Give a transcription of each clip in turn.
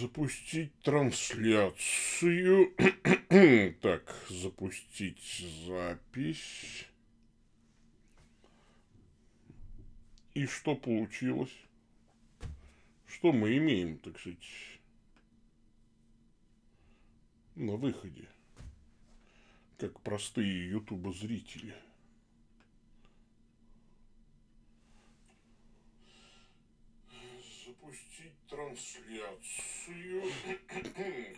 Запустить трансляцию. так, запустить запись. И что получилось? Что мы имеем, так сказать, на выходе, как простые ютуба зрители? Запустить трансляцию. так,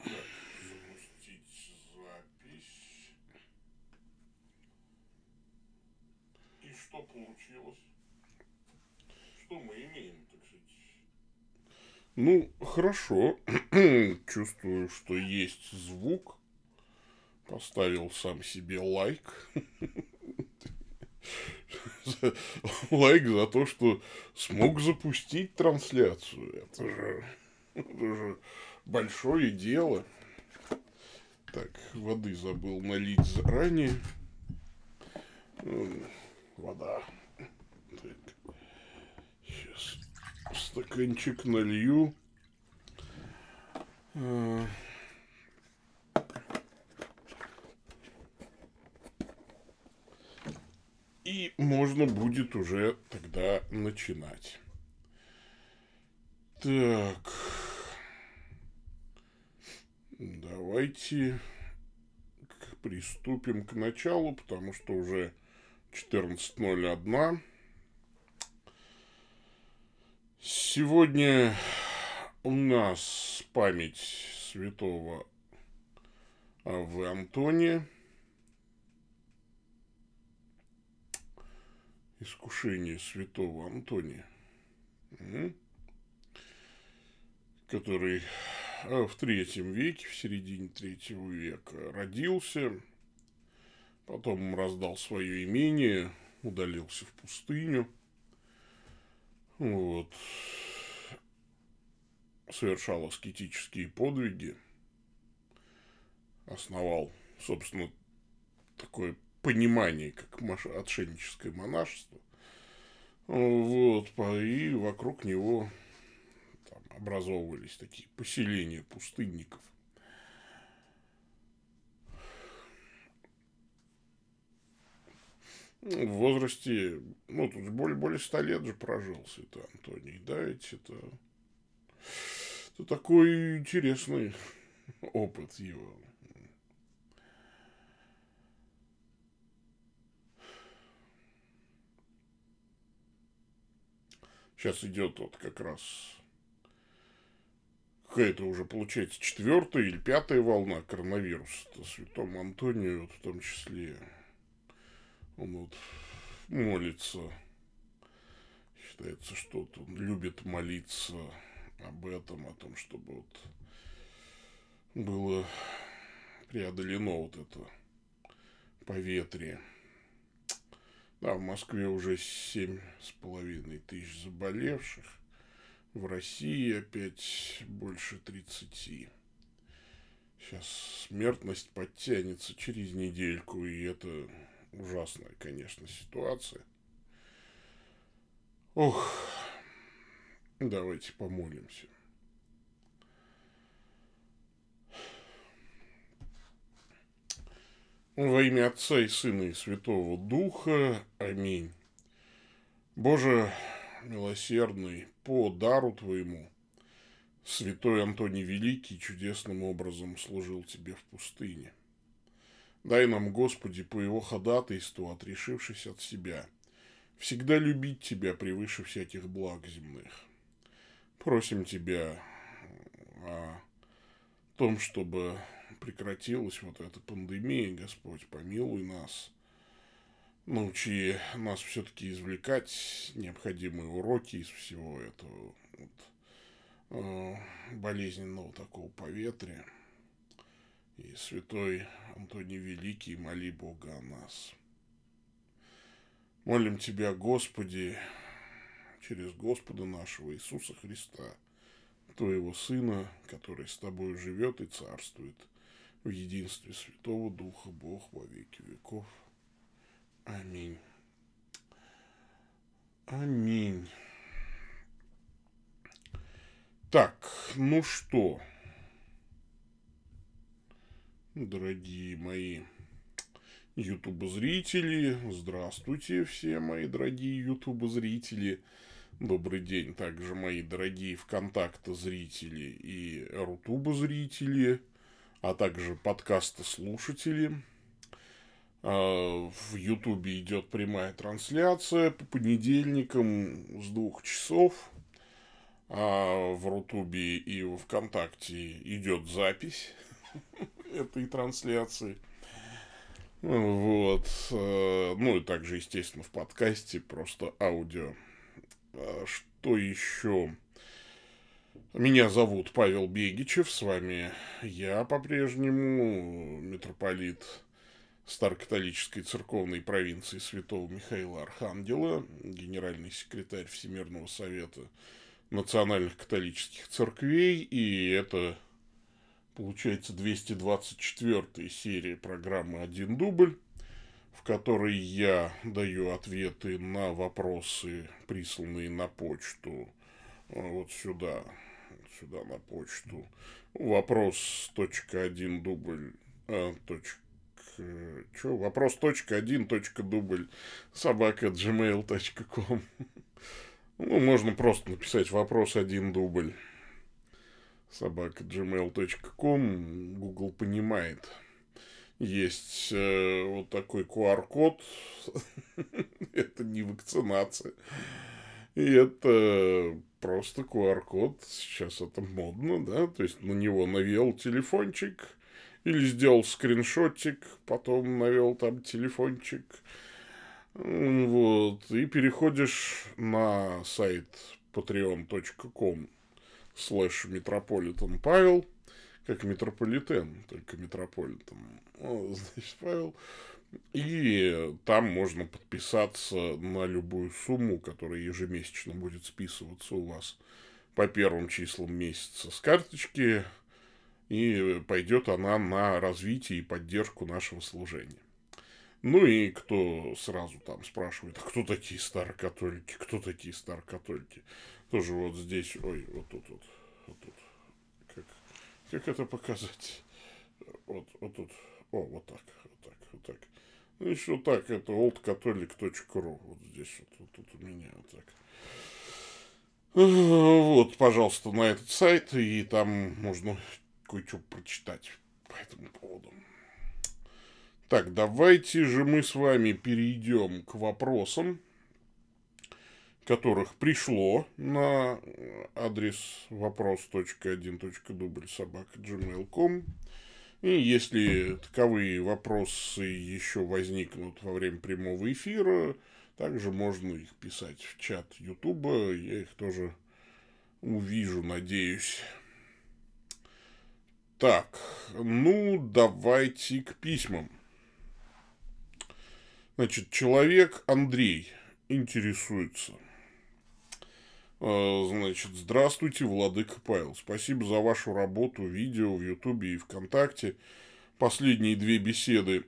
запустить запись. И что получилось? что мы имеем, так сказать? Ну, хорошо. Чувствую, что есть звук. Поставил сам себе лайк. Лайк за то, что смог запустить трансляцию. Это же, это же большое дело. Так, воды забыл налить заранее. Вода. стаканчик налью. И можно будет уже тогда начинать. Так. Давайте приступим к началу, потому что уже 14.01. Сегодня у нас память святого в Антоне. Искушение святого Антония, который а, в третьем веке, в середине третьего века родился, потом раздал свое имение, удалился в пустыню – вот. Совершал аскетические подвиги. Основал, собственно, такое понимание, как отшельническое монашество. Вот, и вокруг него там, образовывались такие поселения пустынников. в возрасте, ну, тут более, более ста лет же прожил Святой Антоний, да, ведь это, это такой интересный опыт его. Сейчас идет вот как раз какая-то уже получается четвертая или пятая волна коронавируса, святому Антонию вот в том числе. Он вот молится. Считается, что он любит молиться об этом, о том, чтобы вот было преодолено вот это поветрие. Да, в Москве уже семь с половиной тысяч заболевших. В России опять больше 30. Сейчас смертность подтянется через недельку, и это ужасная, конечно, ситуация. Ох, давайте помолимся. Во имя Отца и Сына и Святого Духа. Аминь. Боже милосердный, по дару Твоему, святой Антоний Великий чудесным образом служил Тебе в пустыне – Дай нам, Господи, по Его ходатайству, отрешившись от себя, всегда любить Тебя превыше всяких благ земных. Просим Тебя о том, чтобы прекратилась вот эта пандемия, Господь, помилуй нас. Научи нас все-таки извлекать необходимые уроки из всего этого вот, э, болезненного такого поветрия. И святой Антоний Великий, моли Бога о нас. Молим Тебя, Господи, через Господа нашего Иисуса Христа, Твоего Сына, который с Тобой живет и царствует в единстве Святого Духа, Бог во веки веков. Аминь. Аминь. Так, ну что, дорогие мои ютуб-зрители. Здравствуйте, все мои дорогие ютуб-зрители. Добрый день также мои дорогие ВКонтакте-зрители и Рутуба-зрители, а также подкаста-слушатели. А, в Ютубе идет прямая трансляция по понедельникам с двух часов. А в Рутубе и в ВКонтакте идет запись этой трансляции. Вот. Э, ну и также, естественно, в подкасте просто аудио. А что еще? Меня зовут Павел Бегичев, с вами я по-прежнему, митрополит Старокатолической церковной провинции Святого Михаила Архангела, генеральный секретарь Всемирного Совета национальных католических церквей, и это получается 224 серия программы «Один дубль», в которой я даю ответы на вопросы, присланные на почту, вот сюда, сюда на почту. Вопрос точка один дубль, а, точка, что, вопрос точка один точка дубль собака gmail.com. Ну, можно просто написать вопрос один дубль собака gmail.com. Google понимает. Есть э, вот такой QR-код. это не вакцинация. И это просто QR-код. Сейчас это модно, да? То есть на него навел телефончик или сделал скриншотик, потом навел там телефончик. Вот. И переходишь на сайт patreon.com слэш метрополитен Павел, как метрополитен, только метрополитен. Значит, Павел. И там можно подписаться на любую сумму, которая ежемесячно будет списываться у вас по первым числам месяца с карточки, и пойдет она на развитие и поддержку нашего служения. Ну и кто сразу там спрашивает, а кто такие старокатолики, кто такие старокатолики? Тоже вот здесь, ой, вот тут вот, вот тут. Как, как это показать? Вот, вот тут. О, вот так, вот так, вот так. Ну, еще так, это oldcatholic.ru. Вот здесь вот, вот тут у меня вот так. Вот, пожалуйста, на этот сайт, и там можно кое-что прочитать по этому поводу. Так, давайте же мы с вами перейдем к вопросам которых пришло на адрес вопрос.1.дубль собака gmail.com. И если таковые вопросы еще возникнут во время прямого эфира, также можно их писать в чат Ютуба. Я их тоже увижу, надеюсь. Так, ну давайте к письмам. Значит, человек Андрей интересуется – значит, здравствуйте, Владыка Павел. Спасибо за вашу работу, видео в Ютубе и ВКонтакте. Последние две беседы,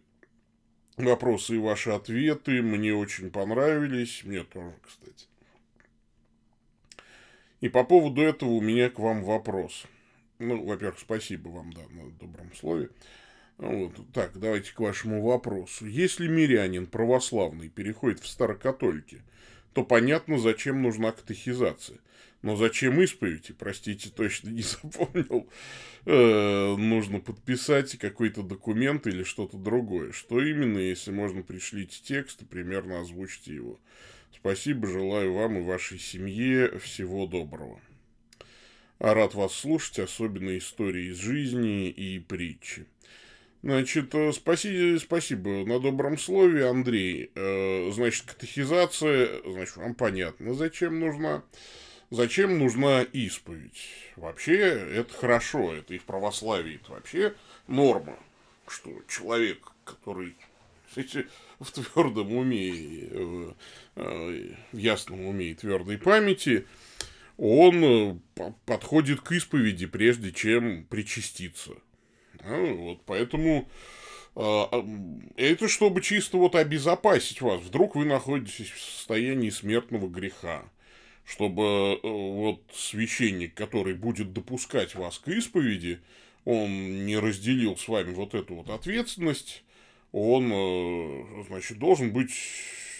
вопросы и ваши ответы мне очень понравились. Мне тоже, кстати. И по поводу этого у меня к вам вопрос. Ну, во-первых, спасибо вам, да, на добром слове. Вот. Так, давайте к вашему вопросу. Если мирянин православный переходит в старокатолики – то понятно, зачем нужна катехизация. Но зачем исповедь? Простите, точно не запомнил. Э, нужно подписать какой-то документ или что-то другое. Что именно, если можно, пришлите текст и примерно озвучьте его. Спасибо, желаю вам и вашей семье всего доброго. А рад вас слушать, особенно истории из жизни и притчи. Значит, э, спасибо, спасибо на добром слове, Андрей. Э, значит, катехизация, значит, вам понятно, зачем нужна. Зачем нужна исповедь? Вообще, это хорошо, это и в православии это вообще норма, что человек, который в твердом уме, э, в ясном уме и твердой памяти, он подходит к исповеди, прежде чем причаститься. А, вот, поэтому а, а, это чтобы чисто вот обезопасить вас. Вдруг вы находитесь в состоянии смертного греха. Чтобы э, вот священник, который будет допускать вас к исповеди, он не разделил с вами вот эту вот ответственность, он, э, значит, должен быть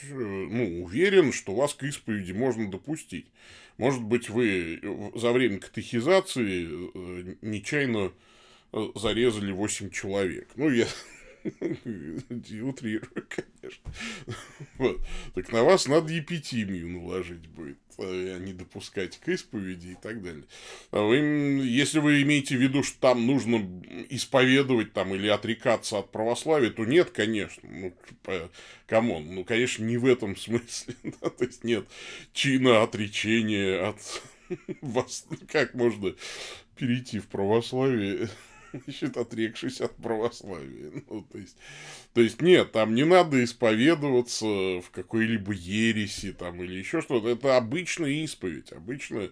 э, ну, уверен, что вас к исповеди можно допустить. Может быть, вы за время катехизации нечаянно зарезали 8 человек. Ну, я утрирую, конечно. Вот. Так на вас надо эпитимию наложить будет, а не допускать к исповеди и так далее. А вы, если вы имеете в виду, что там нужно исповедовать там, или отрекаться от православия, то нет, конечно. Ну, come on, ну, конечно, не в этом смысле. Да? То есть нет чина отречения от вас. Как можно перейти в православие значит, отрекшись от православия. Ну, то есть, то есть, нет, там не надо исповедоваться в какой-либо ереси там или еще что-то. Это обычная исповедь, обычное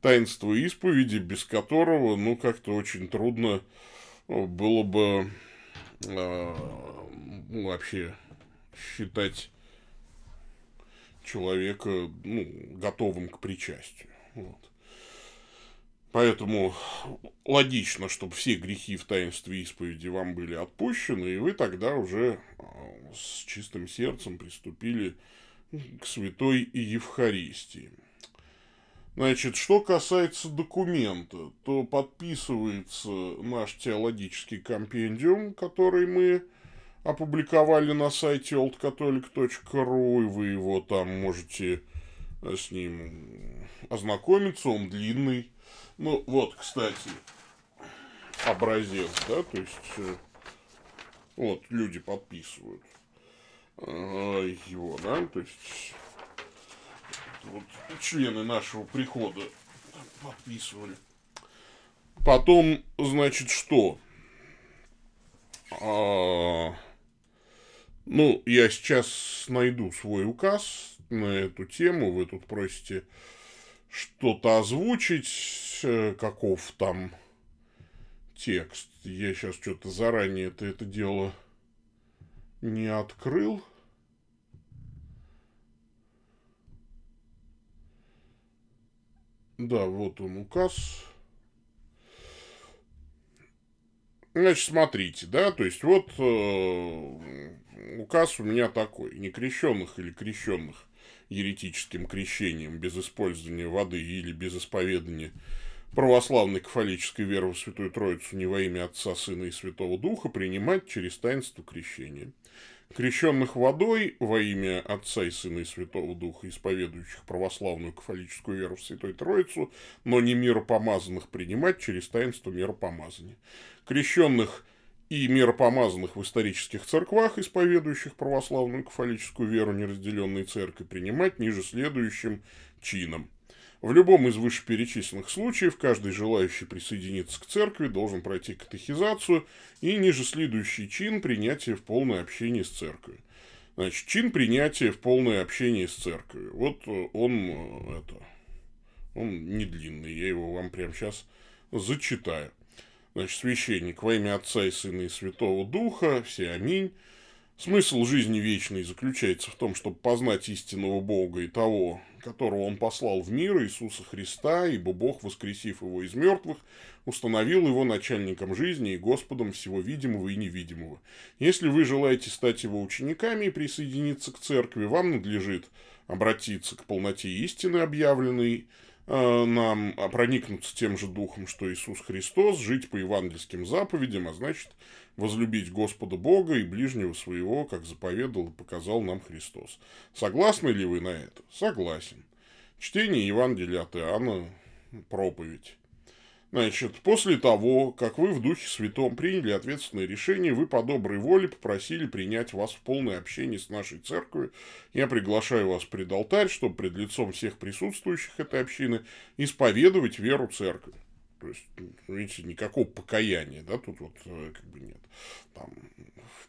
таинство исповеди, без которого, ну, как-то очень трудно ну, было бы э, ну, вообще считать человека ну, готовым к причастию. Вот. Поэтому логично, чтобы все грехи в таинстве исповеди вам были отпущены, и вы тогда уже а, с чистым сердцем приступили к святой Евхаристии. Значит, что касается документа, то подписывается наш теологический компендиум, который мы опубликовали на сайте oldcatholic.ru, и вы его там можете с ним ознакомиться, он длинный, ну, вот, кстати, образец, да, то есть, э, вот, люди подписывают э, его, да, то есть, вот, члены нашего прихода подписывали. Потом, значит, что? А, ну, я сейчас найду свой указ на эту тему. Вы тут просите что-то озвучить, э, каков там текст. Я сейчас что-то заранее это, это дело не открыл. Да, вот он указ. Значит, смотрите, да, то есть вот э, указ у меня такой, некрещенных или крещенных еретическим крещением без использования воды или без исповедания православной кафолической веры в Святую Троицу не во имя Отца, Сына и Святого Духа принимать через таинство крещения. Крещенных водой во имя Отца и Сына и Святого Духа, исповедующих православную кафолическую веру в Святую Троицу, но не миропомазанных принимать через таинство миропомазания. Крещенных и миропомазанных в исторических церквах, исповедующих православную кафолическую веру неразделенной церкви, принимать ниже следующим чином. В любом из вышеперечисленных случаев каждый желающий присоединиться к церкви должен пройти катехизацию и ниже следующий чин принятия в полное общение с церковью. Значит, чин принятия в полное общение с церковью. Вот он, э, это, он не длинный, я его вам прямо сейчас зачитаю. Значит, священник во имя Отца и Сына и Святого Духа, все аминь. Смысл жизни вечной заключается в том, чтобы познать истинного Бога и того, которого Он послал в мир, Иисуса Христа, ибо Бог, воскресив Его из мертвых, установил Его начальником жизни и Господом всего видимого и невидимого. Если вы желаете стать Его учениками и присоединиться к церкви, вам надлежит обратиться к полноте истины, объявленной нам проникнуться тем же духом, что Иисус Христос, жить по евангельским заповедям, а значит возлюбить Господа Бога и ближнего своего, как заповедал и показал нам Христос. Согласны ли вы на это? Согласен. Чтение Евангелия от Иоанна, проповедь. Значит, после того, как вы в Духе Святом приняли ответственное решение, вы по доброй воле попросили принять вас в полное общение с нашей церковью. Я приглашаю вас пред алтарь, чтобы пред лицом всех присутствующих этой общины исповедовать веру церкви. То есть, видите, никакого покаяния, да, тут вот э, как бы нет, там,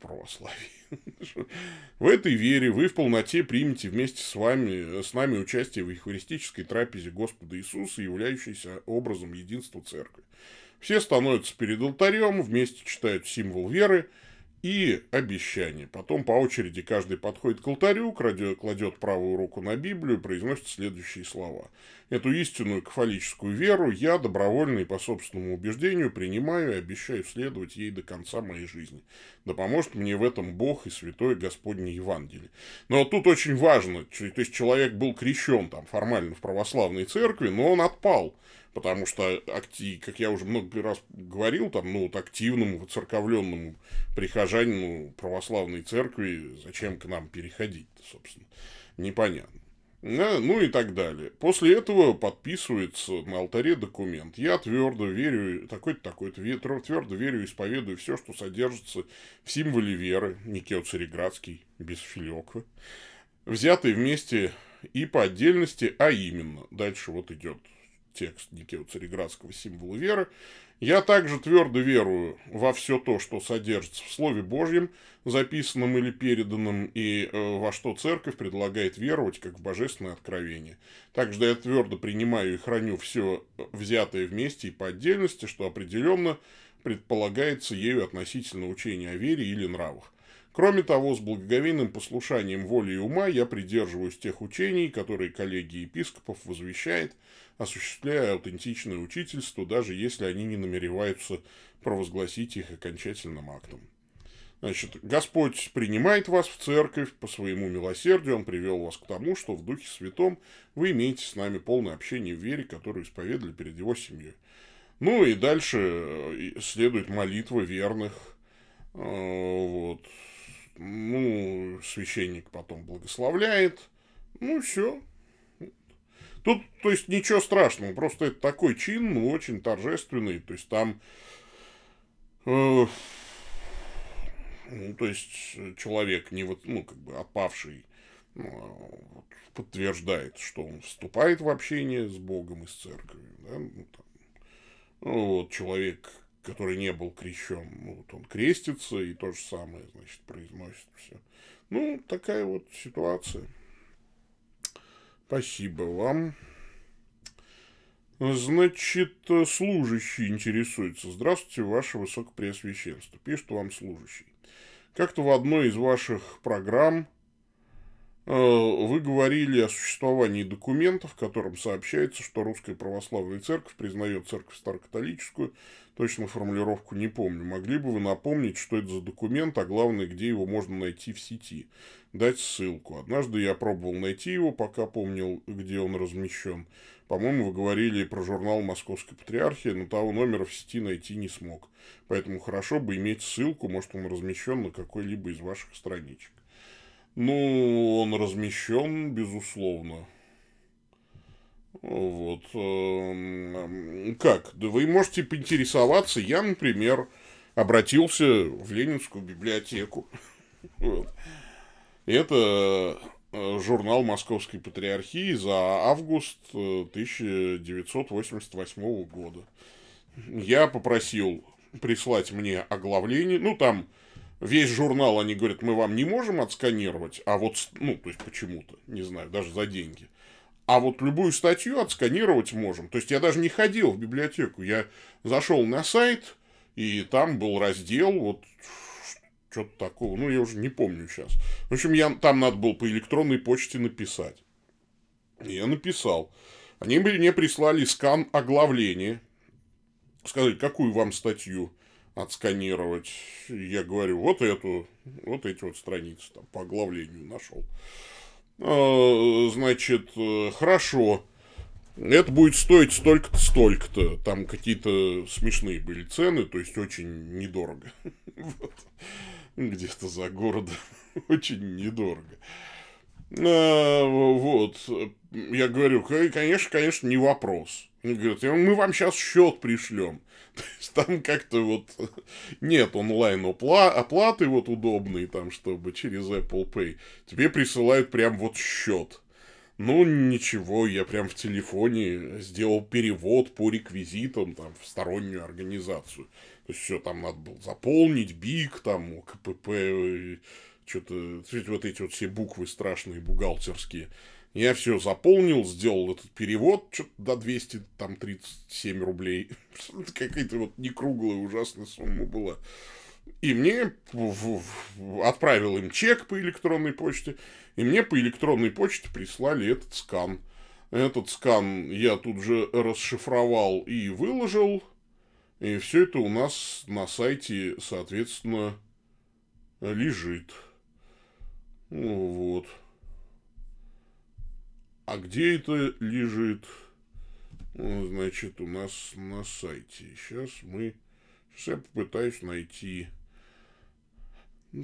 православии. В этой вере вы в полноте примете вместе с вами, с нами участие в евхаристической трапезе Господа Иисуса, являющейся образом единства церкви. Все становятся перед алтарем, вместе читают символ веры, и обещание. Потом по очереди каждый подходит к алтарю, кладет, кладет правую руку на Библию, произносит следующие слова. Эту истинную кафолическую веру я добровольно и по собственному убеждению принимаю и обещаю следовать ей до конца моей жизни. Да поможет мне в этом Бог и Святой Господне Евангелие. Но тут очень важно, то есть человек был крещен там формально в православной церкви, но он отпал потому что, как я уже много раз говорил, там, ну, вот активному, воцерковленному прихожанину православной церкви зачем к нам переходить, собственно, непонятно. Ну и так далее. После этого подписывается на алтаре документ. Я твердо верю, такой-то, такой-то, твердо верю, исповедую все, что содержится в символе веры, Никео Цареградский, без филиоквы, взятые вместе и по отдельности, а именно, дальше вот идет текст Никео Цареградского символа веры, я также твердо верую во все то, что содержится в Слове Божьем, записанном или переданном, и э, во что церковь предлагает веровать, как в божественное откровение. Также я твердо принимаю и храню все взятое вместе и по отдельности, что определенно предполагается ею относительно учения о вере или нравах. Кроме того, с благоговейным послушанием воли и ума я придерживаюсь тех учений, которые коллегия епископов возвещает, осуществляя аутентичное учительство, даже если они не намереваются провозгласить их окончательным актом. Значит, Господь принимает вас в церковь по своему милосердию, Он привел вас к тому, что в Духе Святом вы имеете с нами полное общение в вере, которую исповедали перед Его семьей. Ну и дальше э, следует молитва верных, э, вот, ну, священник потом благословляет. Ну, все. Тут, то есть, ничего страшного. Просто это такой чин, ну, очень торжественный. То есть, там... Э, ну, то есть, человек, не вот, ну, как бы отпавший, ну, вот, подтверждает, что он вступает в общение с Богом и с церковью. Да? Ну, там, ну, вот, человек который не был крещен, ну, вот он крестится и то же самое, значит, произносит все. Ну, такая вот ситуация. Спасибо вам. Значит, служащий интересуется. Здравствуйте, ваше высокопреосвященство. Пишет вам служащий. Как-то в одной из ваших программ вы говорили о существовании документов, в котором сообщается, что Русская Православная Церковь признает Церковь Старокатолическую точно формулировку не помню. Могли бы вы напомнить, что это за документ, а главное, где его можно найти в сети? Дать ссылку. Однажды я пробовал найти его, пока помнил, где он размещен. По-моему, вы говорили про журнал Московской Патриархии, но того номера в сети найти не смог. Поэтому хорошо бы иметь ссылку, может, он размещен на какой-либо из ваших страничек. Ну, он размещен, безусловно. Вот. Эм, как? Да вы можете поинтересоваться. Я, например, обратился в Ленинскую библиотеку. Вот. Это э, журнал Московской Патриархии за август 1988 э, года. Я попросил прислать мне оглавление. Ну, там весь журнал, они говорят, мы вам не можем отсканировать, а вот, ну, то есть почему-то, не знаю, даже за деньги. А вот любую статью отсканировать можем. То есть я даже не ходил в библиотеку. Я зашел на сайт, и там был раздел, вот что-то такого. Ну, я уже не помню сейчас. В общем, я, там надо было по электронной почте написать. Я написал. Они мне прислали скан оглавления. Сказали, какую вам статью отсканировать. Я говорю, вот эту, вот эти вот страницы там по оглавлению нашел. А, значит, э, хорошо, это будет стоить столько-то, столько-то. Там какие-то смешные были цены, то есть очень недорого. вот. Где-то за городом очень недорого. А, вот. Я говорю, конечно, конечно, не вопрос. Он говорит, мы вам сейчас счет пришлем. То есть там как-то вот нет онлайн оплаты вот удобной, там, чтобы через Apple Pay. Тебе присылают прям вот счет. Ну, ничего, я прям в телефоне сделал перевод по реквизитам там, в стороннюю организацию. То есть, все там надо было заполнить, БИК, там, КПП, что-то, вот эти вот все буквы страшные, бухгалтерские. Я все заполнил, сделал этот перевод, что-то до 237 рублей. Какая-то вот не круглая ужасная сумма была. И мне отправил им чек по электронной почте, и мне по электронной почте прислали этот скан. Этот скан я тут же расшифровал и выложил. И все это у нас на сайте, соответственно, лежит. Ну, вот. А где это лежит? Ну, значит, у нас на сайте. Сейчас мы... Сейчас я попытаюсь найти.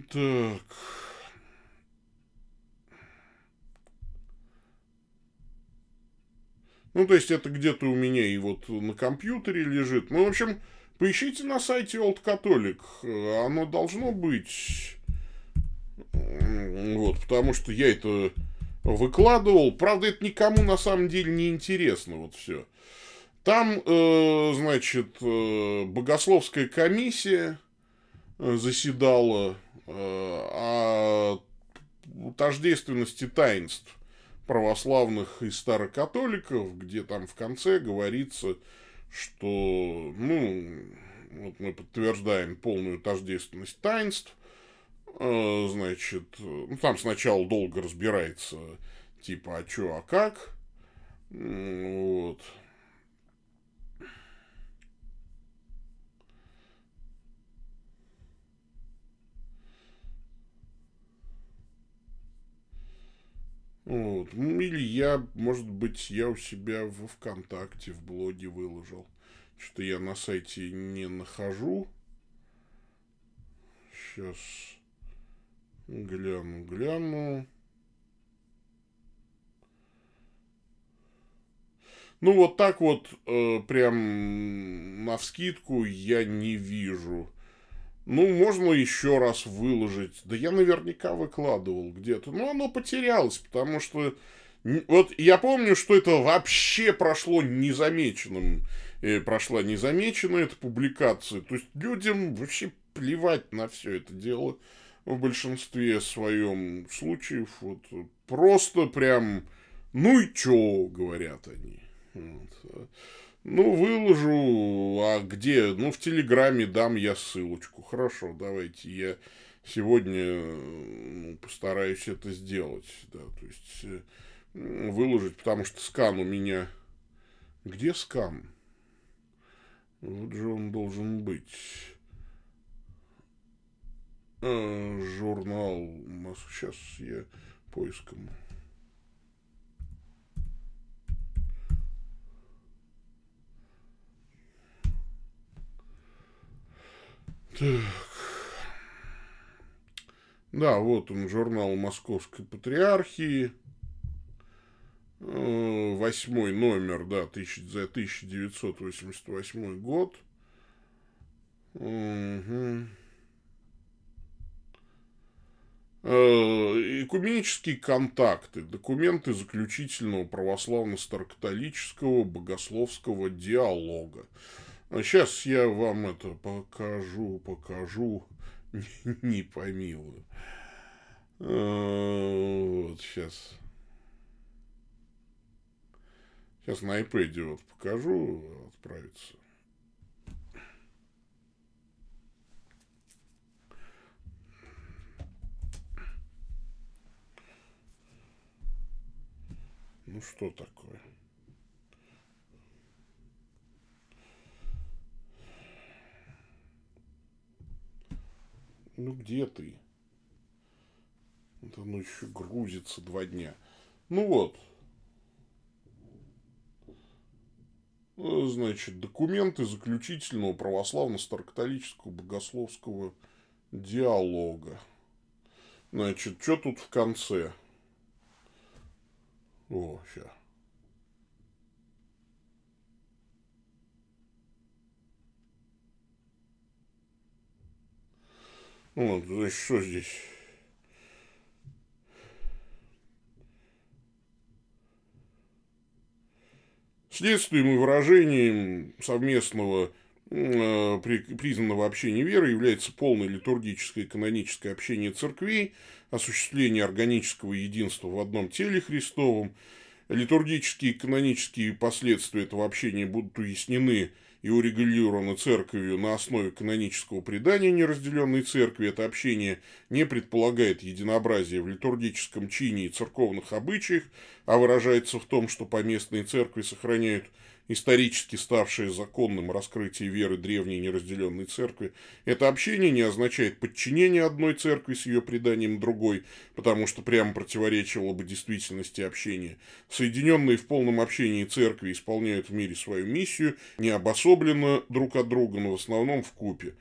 Так. Ну, то есть, это где-то у меня и вот на компьютере лежит. Ну, в общем, поищите на сайте Old Catholic. Оно должно быть... Вот, потому что я это выкладывал. Правда, это никому на самом деле не интересно, вот все. Там, э, значит, э, богословская комиссия э, заседала э, о тождественности таинств православных и старокатоликов, где там в конце говорится, что, ну, вот мы подтверждаем полную тождественность таинств, значит, ну, там сначала долго разбирается, типа, а чё, а как, вот, Вот. Ну, или я, может быть, я у себя в ВКонтакте, в блоге выложил. Что-то я на сайте не нахожу. Сейчас гляну, гляну. Ну, вот так вот, э, прям на вскидку я не вижу. Ну, можно еще раз выложить. Да я наверняка выкладывал где-то. Но оно потерялось, потому что... Вот я помню, что это вообще прошло незамеченным. И прошла незамеченная эта публикация. То есть людям вообще плевать на все это дело в большинстве своем случаев. Вот, просто прям, ну и чё, говорят они. Вот. Ну, выложу, а где? Ну, в Телеграме дам я ссылочку. Хорошо, давайте я сегодня ну, постараюсь это сделать. Да, то есть э, выложить, потому что скан у меня... Где скан? Вот же он должен быть. А, журнал. Сейчас я поиском. Так. Да, вот он, журнал Московской Патриархии. Э, восьмой номер, да, тысяч, за 1988 год. Угу. Экуменические контакты, документы заключительного православно-старокатолического богословского диалога. Сейчас я вам это покажу, покажу, не помилую. А, вот сейчас. Сейчас на iPad вот покажу, отправится. Ну что такое? Ну где ты? Вот оно еще грузится два дня. Ну вот. Э, значит, документы заключительного православно-старокатолического богословского диалога. Значит, что тут в конце? О, сейчас. Вот, значит, что здесь? Следствием и выражением совместного э, признанного общения веры является полное литургическое и каноническое общение церквей, осуществление органического единства в одном теле Христовом. Литургические и канонические последствия этого общения будут уяснены и урегулировано церковью на основе канонического предания неразделенной церкви. Это общение не предполагает единообразие в литургическом чине и церковных обычаях, а выражается в том, что поместные церкви сохраняют исторически ставшее законным раскрытие веры древней неразделенной церкви, это общение не означает подчинение одной церкви с ее преданием другой, потому что прямо противоречило бы действительности общения. Соединенные в полном общении церкви исполняют в мире свою миссию, не обособленно друг от друга, но в основном в купе.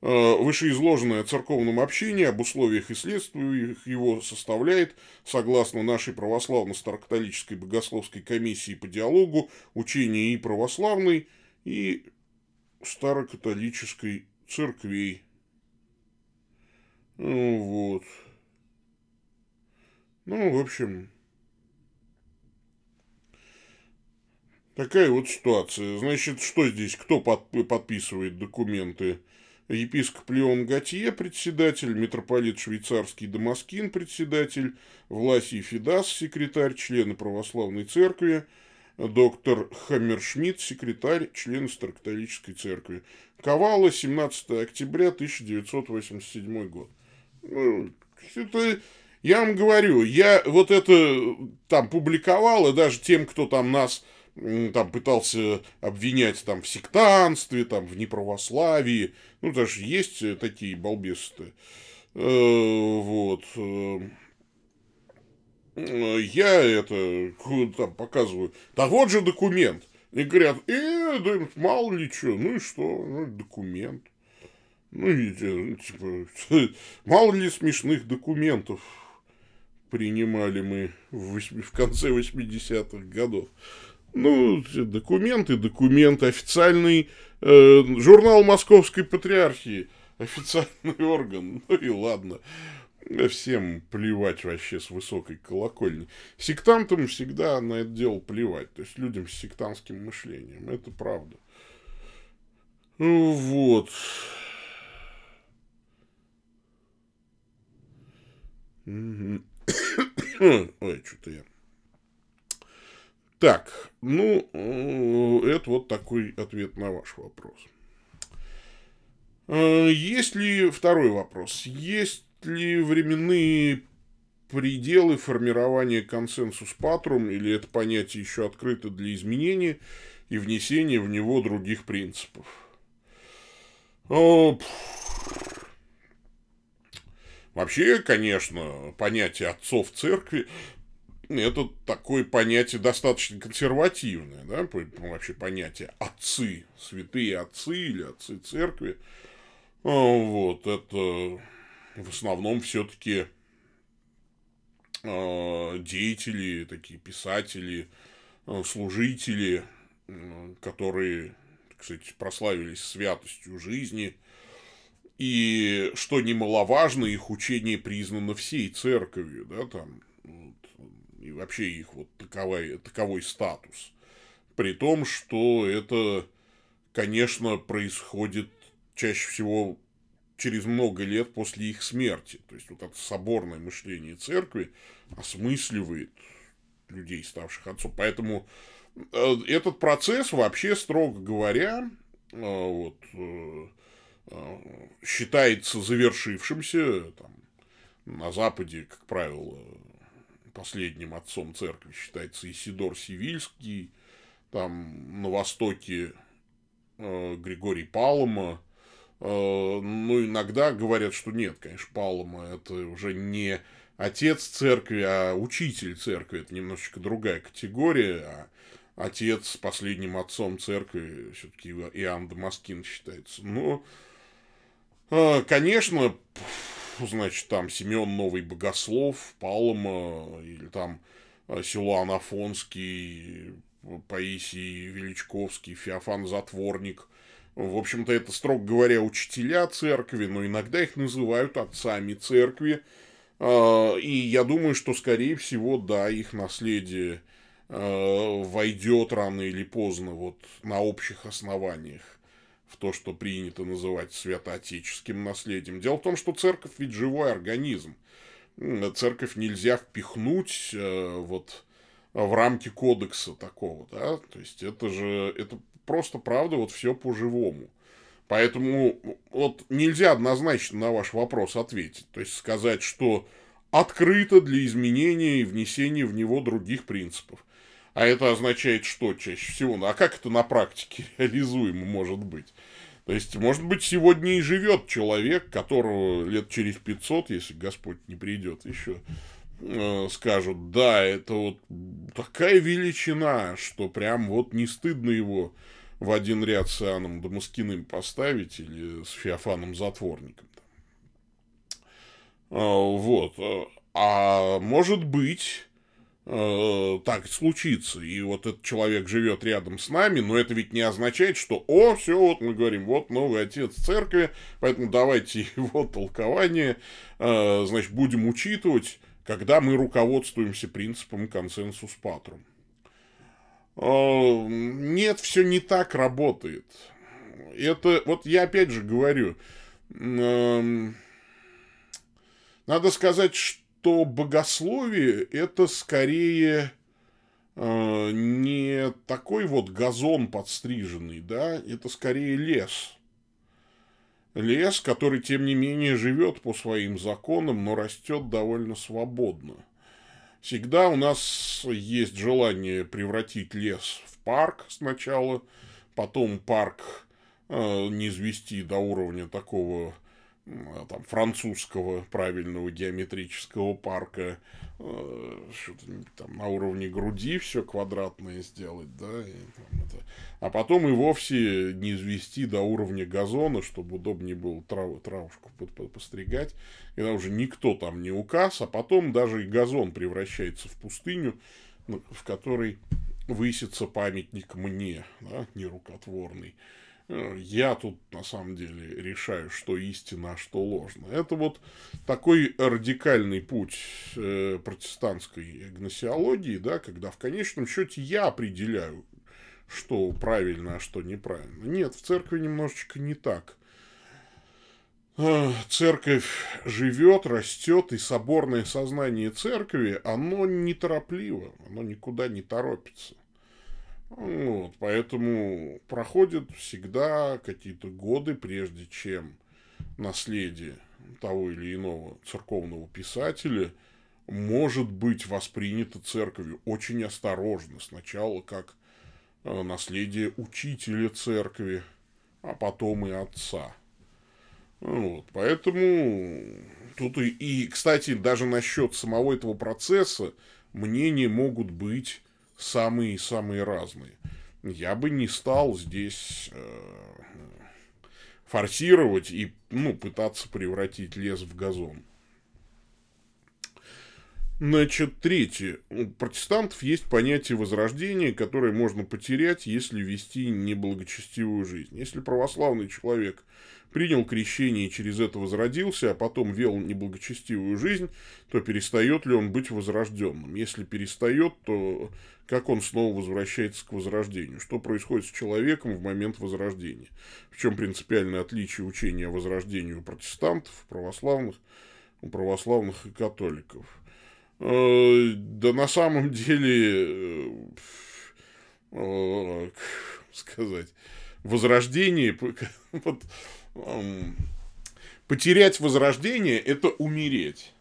Э, вышеизложенное церковном общении, об условиях и следствиях его составляет, согласно нашей православно-старокатолической богословской комиссии по диалогу, учение и православной, и старокатолической церквей. Ну, вот. Ну, в общем, такая вот ситуация. Значит, что здесь, кто подписывает документы? Епископ Леон Готье, председатель, митрополит швейцарский Дамаскин, председатель, Власий Фидас, секретарь, члены православной церкви, доктор Хаммершмидт, секретарь, член Старокатолической церкви. Ковала, 17 октября 1987 год. Ну, это, я вам говорю, я вот это там публиковал, и даже тем, кто там нас там пытался обвинять там в сектанстве, там в неправославии. Ну, даже есть э, такие балбесы э, Вот. Э, я это там показываю. Так вот же документ. И говорят, э, да мало ли что, ну и что, ну, документ. Ну, и, типа, мало ли смешных документов принимали мы в, в конце 80-х годов. Ну, документы, документы, официальный э, журнал Московской Патриархии, официальный орган, ну и ладно. Всем плевать вообще с высокой колокольни. Сектантам всегда на это дело плевать. То есть людям с сектантским мышлением. Это правда. Ну, вот. Ой, что-то я так, ну, э, это вот такой ответ на ваш вопрос. Э, есть ли второй вопрос? Есть ли временные пределы формирования консенсус патрум, или это понятие еще открыто для изменения и внесения в него других принципов? Вообще, конечно, понятие отцов церкви это такое понятие достаточно консервативное, да, вообще понятие отцы, святые отцы или отцы церкви. А, вот, это в основном все-таки а, деятели, такие писатели, а, служители, которые, кстати, прославились святостью жизни. И, что немаловажно, их учение признано всей церковью, да, там, и вообще их вот таковой, таковой статус. При том, что это, конечно, происходит чаще всего через много лет после их смерти. То есть вот это соборное мышление церкви осмысливает людей, ставших отцом. Поэтому э, этот процесс вообще, строго говоря, э, вот, э, считается завершившимся. Там, на Западе, как правило, последним отцом церкви считается Исидор Сивильский, там на востоке э, Григорий Палома, э, ну, иногда говорят, что нет, конечно, Палома это уже не отец церкви, а учитель церкви, это немножечко другая категория, а отец последним отцом церкви все-таки Иоанн Дамаскин считается. Но, э, конечно, значит, там Семен Новый Богослов, Палома, или там э, Силуан Афонский, Паисий Величковский, Феофан Затворник. В общем-то, это, строго говоря, учителя церкви, но иногда их называют отцами церкви. А, и я думаю, что, скорее всего, да, их наследие э, войдет рано или поздно вот на общих основаниях в то, что принято называть святоотеческим наследием. Дело в том, что церковь ведь живой организм. Церковь нельзя впихнуть э, вот в рамки кодекса такого, да, то есть это же, это просто, правда, вот все по-живому. Поэтому вот нельзя однозначно на ваш вопрос ответить. То есть сказать, что открыто для изменения и внесения в него других принципов. А это означает что чаще всего? А как это на практике реализуемо может быть? То есть, может быть, сегодня и живет человек, которого лет через 500, если Господь не придет еще, э, скажут, да, это вот такая величина, что прям вот не стыдно его в один ряд с Иоанном Дамаскиным поставить или с Феофаном Затворником. А, вот. А может быть, э, так случится, и вот этот человек живет рядом с нами, но это ведь не означает, что, о, все, вот мы говорим, вот новый отец церкви, поэтому давайте его толкование, э, значит, будем учитывать, когда мы руководствуемся принципом консенсус патрум. Э, нет, все не так работает. Это, вот я опять же говорю, эм, надо сказать, что богословие это скорее э, не такой вот газон подстриженный, да, это скорее лес. Лес, который, тем не менее, живет по своим законам, но растет довольно свободно. Всегда у нас есть желание превратить лес в парк сначала, потом парк э, не извести до уровня такого там, французского правильного геометрического парка, э, там на уровне груди все квадратное сделать, да, и, там, это. а потом и вовсе не извести до уровня газона, чтобы удобнее было трав, травушку постригать, когда уже никто там не указ, а потом даже и газон превращается в пустыню, ну, в которой высится памятник мне, да, нерукотворный. Э, я тут, на самом деле, решаю, что истина, а что ложно. Это вот такой радикальный путь э, протестантской гносеологии, да, когда в конечном счете я определяю, что правильно, а что неправильно. Нет, в церкви немножечко не так церковь живет, растет, и соборное сознание церкви, оно неторопливо, оно никуда не торопится. Вот, поэтому проходят всегда какие-то годы, прежде чем наследие того или иного церковного писателя может быть воспринято церковью очень осторожно. Сначала как э, наследие учителя церкви, а потом и отца – вот, поэтому тут и, и, кстати, даже насчет самого этого процесса мнения могут быть самые-самые разные. Я бы не стал здесь э, форсировать и ну, пытаться превратить лес в газон. Значит, третье. У протестантов есть понятие возрождения, которое можно потерять, если вести неблагочестивую жизнь. Если православный человек принял крещение и через это возродился, а потом вел неблагочестивую жизнь, то перестает ли он быть возрожденным? Если перестает, то как он снова возвращается к возрождению? Что происходит с человеком в момент возрождения? В чем принципиальное отличие учения о возрождении у протестантов, православных, у православных и католиков? Э, да на самом деле, э, э, сказать, возрождение, вот, потерять возрождение – это умереть.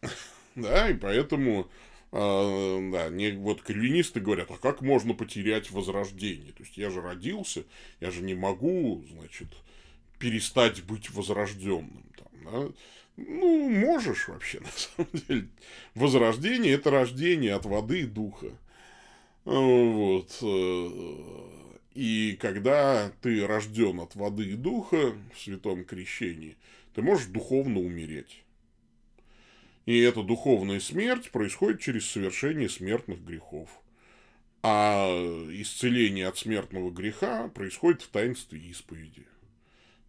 да, и поэтому э, да, не, вот кальвинисты говорят, а как можно потерять возрождение? То есть я же родился, я же не могу, значит, перестать быть возрожденным. Там, да? Ну, можешь вообще, на самом деле. Возрождение – это рождение от воды и духа. Вот. И когда ты рожден от воды и духа в святом крещении, ты можешь духовно умереть. И эта духовная смерть происходит через совершение смертных грехов. А исцеление от смертного греха происходит в таинстве исповеди.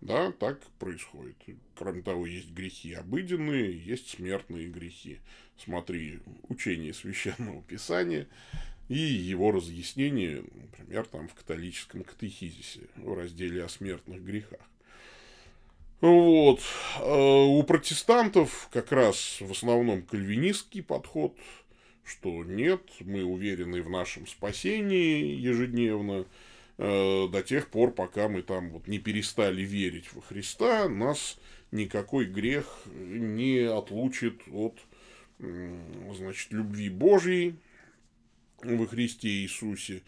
Да, так происходит. Кроме того, есть грехи обыденные, есть смертные грехи. Смотри, учение священного писания и его разъяснение, например, там в католическом катехизисе в разделе о смертных грехах. Вот. А у протестантов как раз в основном кальвинистский подход, что нет, мы уверены в нашем спасении ежедневно, э, до тех пор, пока мы там вот не перестали верить во Христа, нас никакой грех не отлучит от значит, любви Божьей во Христе Иисусе.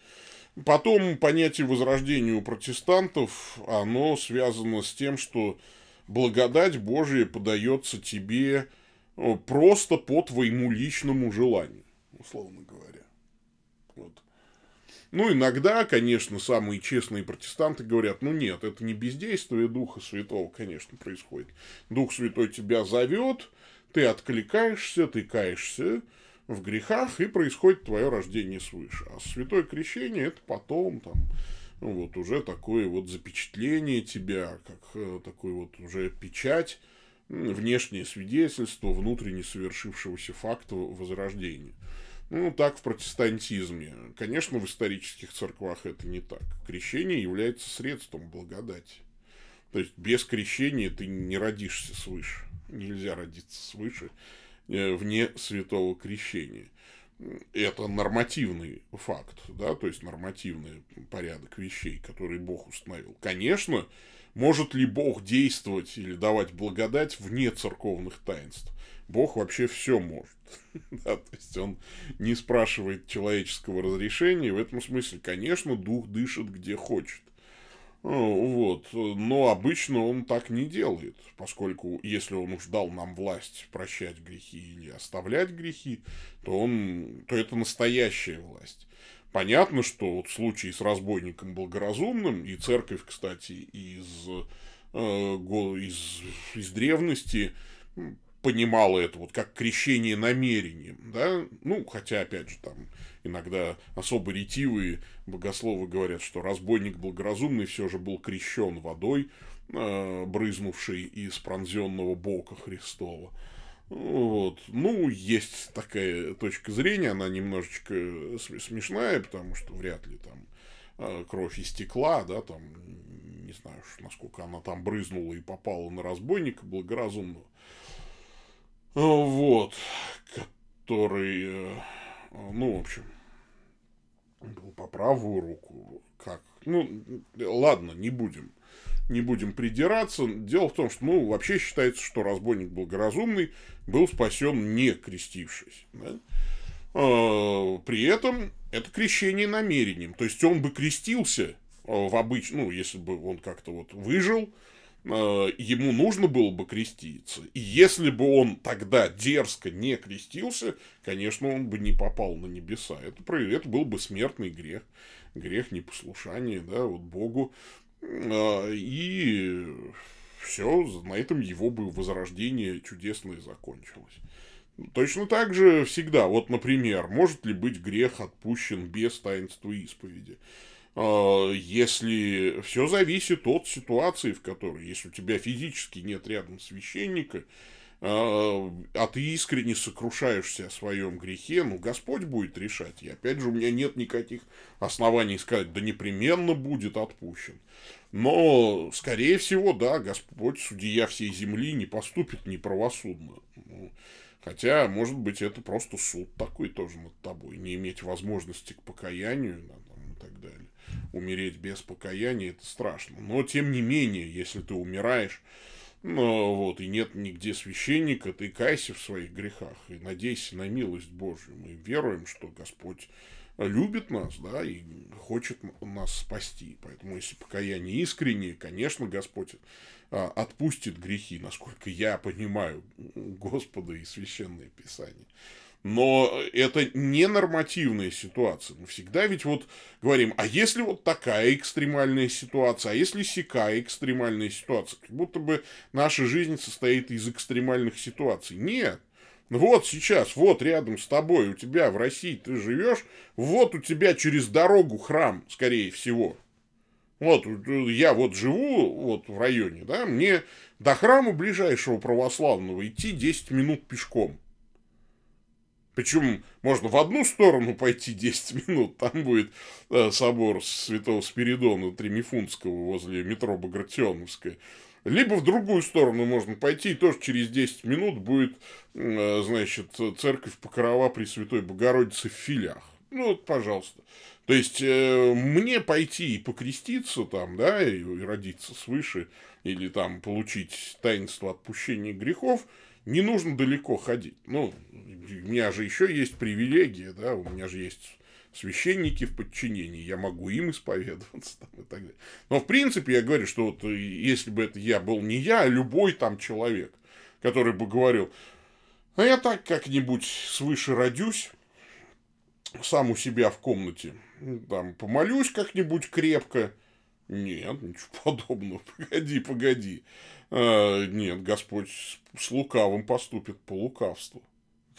Потом понятие возрождения у протестантов, оно связано с тем, что благодать Божия подается тебе просто по твоему личному желанию, условно говоря. Вот. Ну, иногда, конечно, самые честные протестанты говорят, ну нет, это не бездействие Духа Святого, конечно, происходит. Дух Святой тебя зовет, ты откликаешься, ты каешься в грехах, и происходит твое рождение свыше. А святое крещение это потом, там, ну, вот уже такое вот запечатление тебя, как э, такой вот уже печать, внешнее свидетельство внутренне совершившегося факта возрождения. Ну, так в протестантизме. Конечно, в исторических церквах это не так. Крещение является средством благодати. То есть, без крещения ты не родишься свыше. Нельзя родиться свыше вне святого крещения. Это нормативный факт, да, то есть нормативный порядок вещей, который Бог установил. Конечно, может ли Бог действовать или давать благодать вне церковных таинств? Бог вообще все может. да, то есть он не спрашивает человеческого разрешения. В этом смысле, конечно, дух дышит где хочет. Ну, вот. Но обычно он так не делает, поскольку если он уж дал нам власть прощать грехи или оставлять грехи, то, он, то это настоящая власть. Понятно, что вот в случае с разбойником благоразумным, и церковь, кстати, из, э, из, из древности понимала это вот как крещение намерением, да, ну, хотя, опять же, там иногда особо ретивые богословы говорят, что разбойник благоразумный все же был крещен водой, э, брызнувшей из пронзенного бока Христова. Вот. Ну, есть такая точка зрения, она немножечко смешная, потому что вряд ли там э, кровь истекла, да, там, не знаю, насколько она там брызнула и попала на разбойника благоразумного. Вот, который, э, ну, в общем, был по правую руку, как, ну, ладно, не будем не будем придираться. Дело в том, что, ну, вообще считается, что разбойник благоразумный был спасен не крестившись. Да? А, при этом это крещение намерением. То есть он бы крестился в обычном, ну, если бы он как-то вот выжил, ему нужно было бы креститься. И если бы он тогда дерзко не крестился, конечно, он бы не попал на небеса. Это, это был бы смертный грех. Грех непослушания, да, вот Богу. А, и все, на этом его бы возрождение чудесное закончилось. Точно так же всегда. Вот, например, может ли быть грех отпущен без таинства исповеди? А, если все зависит от ситуации, в которой, если у тебя физически нет рядом священника, а, а ты искренне сокрушаешься о своем грехе, ну, Господь будет решать. И опять же, у меня нет никаких оснований сказать, да непременно будет отпущен. Но, скорее всего, да, Господь, судья всей земли, не поступит неправосудно. Ну, хотя, может быть, это просто суд такой тоже над тобой. Не иметь возможности к покаянию и так далее. Умереть без покаяния – это страшно. Но, тем не менее, если ты умираешь, ну, вот, и нет нигде священника, ты кайся в своих грехах и надейся на милость Божью. Мы веруем, что Господь любит нас, да, и хочет нас спасти. Поэтому, если покаяние искреннее, конечно, Господь а, отпустит грехи, насколько я понимаю Господа и Священное Писание. Но это не нормативная ситуация. Мы всегда ведь вот говорим, а если вот такая экстремальная ситуация, а если сякая экстремальная ситуация, как будто бы наша жизнь состоит из экстремальных ситуаций. Нет. Вот сейчас, вот рядом с тобой, у тебя в России ты живешь, вот у тебя через дорогу храм, скорее всего. Вот я вот живу вот в районе, да, мне до храма ближайшего православного идти 10 минут пешком. Причем можно в одну сторону пойти 10 минут, там будет э, собор Святого Спиридона Тремифунского возле метро Багратионовская. Либо в другую сторону можно пойти, и тоже через 10 минут будет, э, значит, церковь Покрова Пресвятой Богородицы в Филях. Ну, вот, пожалуйста. То есть, э, мне пойти и покреститься там, да, и, и родиться свыше, или там получить таинство отпущения грехов, не нужно далеко ходить. Ну, у меня же еще есть привилегия, да, у меня же есть священники в подчинении, я могу им исповедоваться там, и так далее. Но, в принципе, я говорю, что вот э, если бы это я был не я, а любой там человек, который бы говорил, а я так как-нибудь свыше родюсь, сам у себя в комнате, там, помолюсь как-нибудь крепко. Нет, ничего подобного. Погоди, погоди. А, нет, Господь с лукавым поступит по лукавству.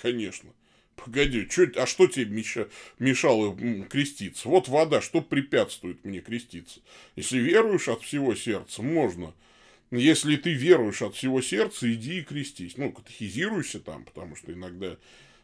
Конечно. Погоди, чё, а что тебе меша, мешало креститься? Вот вода, что препятствует мне креститься? Если веруешь от всего сердца, можно. Если ты веруешь от всего сердца, иди и крестись. Ну, катехизируйся там, потому что иногда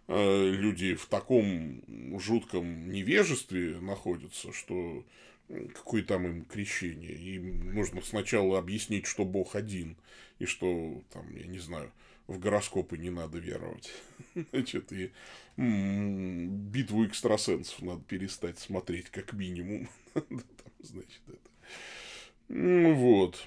э, люди в таком жутком невежестве находятся, что какое там им крещение. Им нужно сначала объяснить, что Бог один, и что, там, я не знаю, в гороскопы не надо веровать. Значит, и битву экстрасенсов надо перестать смотреть, как минимум. Значит, это. Ну, вот.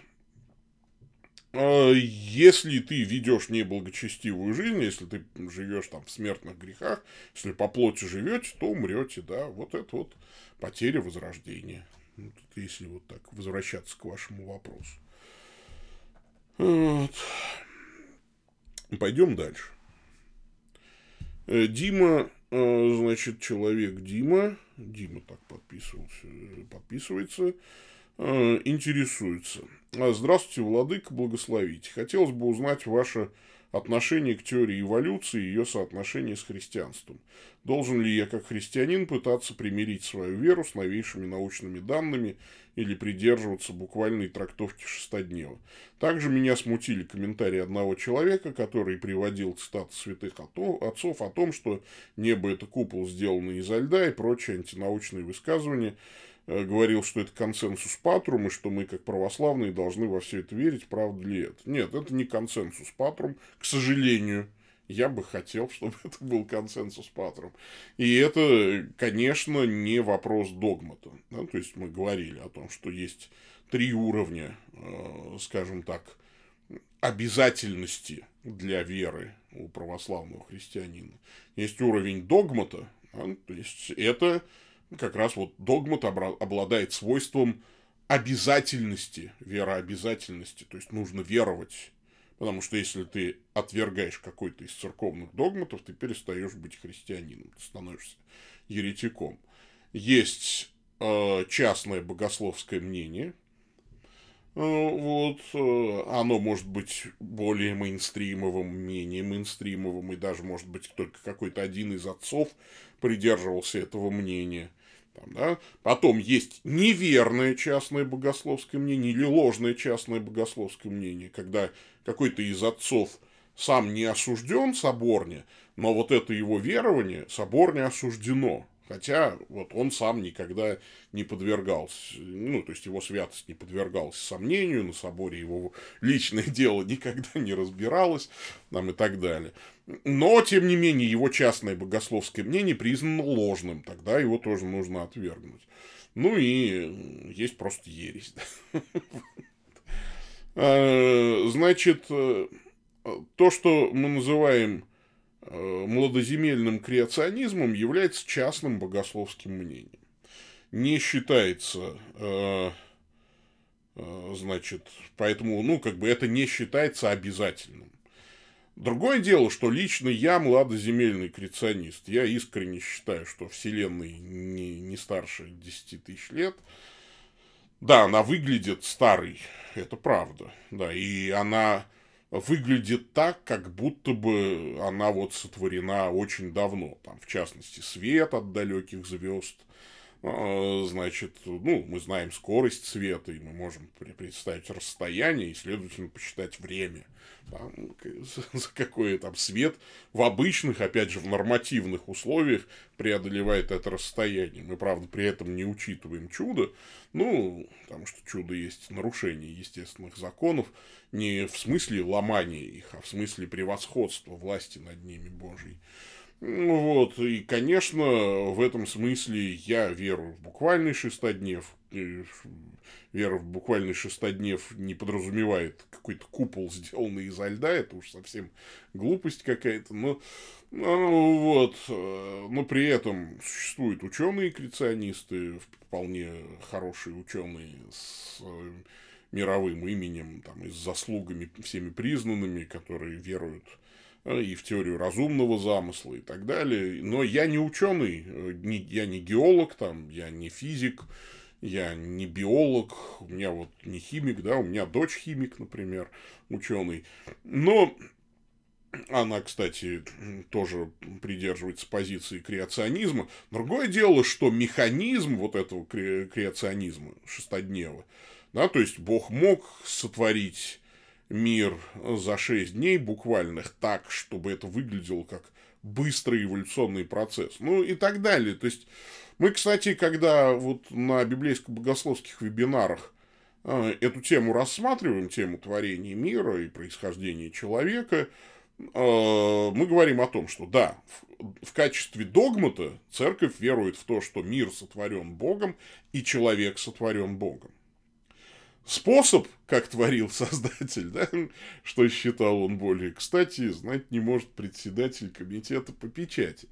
А если ты ведешь неблагочестивую жизнь, если ты живешь там в смертных грехах, если по плоти живете, то умрете, да, вот это вот потеря возрождения. Вот, если вот так возвращаться к вашему вопросу. Вот. Пойдем дальше. Э, Дима, э, значит, человек Дима, Дима так подписывался, подписывается, э, интересуется. Здравствуйте, Владыка, благословите. Хотелось бы узнать ваше отношение к теории эволюции и ее соотношение с христианством. Должен ли я, как христианин, пытаться примирить свою веру с новейшими научными данными или придерживаться буквальной трактовки шестоднева? Также меня смутили комментарии одного человека, который приводил цитаты святых отцов о том, что небо – это купол, сделанный изо льда и прочие антинаучные высказывания – Э, говорил, что это консенсус патрум, и что мы, как православные, должны во все это верить, правда ли это. Нет, это не консенсус патрум, к сожалению. Я бы хотел, чтобы это был консенсус патрум. И это, конечно, не вопрос догмата. Да? То есть мы говорили о том, что есть три уровня, э, скажем так, обязательности для веры у православного христианина. Есть уровень догмата, да? то есть это как раз вот догмат обладает свойством обязательности, верообязательности. То есть нужно веровать. Потому что если ты отвергаешь какой-то из церковных догматов, ты перестаешь быть христианином, ты становишься еретиком. Есть э, частное богословское мнение. Э, вот, э, оно может быть более мейнстримовым, менее мейнстримовым, и даже, может быть, только какой-то один из отцов придерживался этого мнения. Там, да? Потом есть неверное частное богословское мнение или ложное частное богословское мнение, когда какой-то из отцов сам не осужден соборне, но вот это его верование соборне осуждено. Хотя вот он сам никогда не подвергался, ну, то есть его святость не подвергалась сомнению, на соборе его личное дело никогда не разбиралось, там и так далее. Но, тем не менее, его частное богословское мнение признано ложным, тогда его тоже нужно отвергнуть. Ну и есть просто ересь. А, значит, э, то, что мы называем э, младоземельным креационизмом, является частным богословским мнением. Не считается, э, значит, поэтому, ну, как бы это не считается обязательным. Другое дело, что лично я младоземельный креационист. Я искренне считаю, что Вселенная не, не старше 10 тысяч лет. Да, она выглядит старой, это правда. Да, и она выглядит так, как будто бы она вот сотворена очень давно. Там, в частности, свет от далеких звезд, значит, ну, мы знаем скорость света, и мы можем представить расстояние, и, следовательно, посчитать время, там, за какой там свет в обычных, опять же, в нормативных условиях преодолевает это расстояние. Мы, правда, при этом не учитываем чудо, ну, потому что чудо есть нарушение естественных законов, не в смысле ломания их, а в смысле превосходства власти над ними Божьей. Вот, и, конечно, в этом смысле я верю в буквальный шестоднев. Вера в буквальный шестоднев не подразумевает какой-то купол, сделанный изо льда, это уж совсем глупость какая-то, но ну, вот, но при этом существуют ученые-креационисты, вполне хорошие ученые с мировым именем там, и с заслугами всеми признанными, которые веруют Э, и в теорию разумного замысла и так далее. Но я не ученый, э, я не геолог, там, я не физик, я не биолог, у меня вот не химик, да, у меня дочь химик, например, ученый. Но она, кстати, тоже придерживается позиции креационизма. Другое дело, что механизм вот этого креационизма шестоднева, да, то есть Бог мог сотворить мир за 6 дней буквальных так, чтобы это выглядело как быстрый эволюционный процесс. Ну и так далее. То есть мы, кстати, когда вот на библейско-богословских вебинарах э, эту тему рассматриваем, тему творения мира и происхождения человека, э, мы говорим о том, что да, в качестве догмата церковь верует в то, что мир сотворен Богом и человек сотворен Богом способ, как творил Создатель, да, что считал он более кстати, знать не может председатель комитета по печати.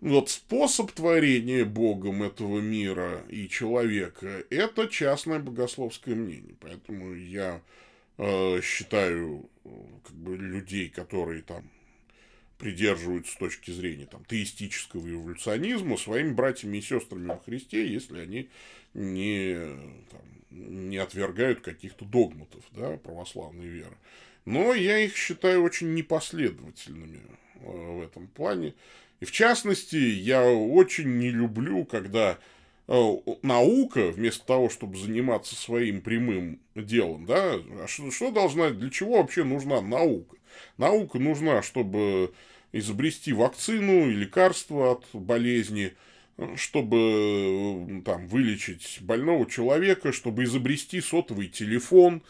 Вот способ творения Богом этого мира и человека – это частное богословское мнение. Поэтому я э, считаю как бы, людей, которые там придерживаются с точки зрения там, теистического эволюционизма своими братьями и сестрами во Христе, если они не там, не отвергают каких-то догматов да, православной веры. Но я их считаю очень непоследовательными э, в этом плане. И в частности, я очень не люблю, когда э, наука, вместо того, чтобы заниматься своим прямым делом, да, а что, что должна, для чего вообще нужна наука? Наука нужна, чтобы изобрести вакцину и лекарство от болезни – чтобы там вылечить больного человека, чтобы изобрести сотовый телефон,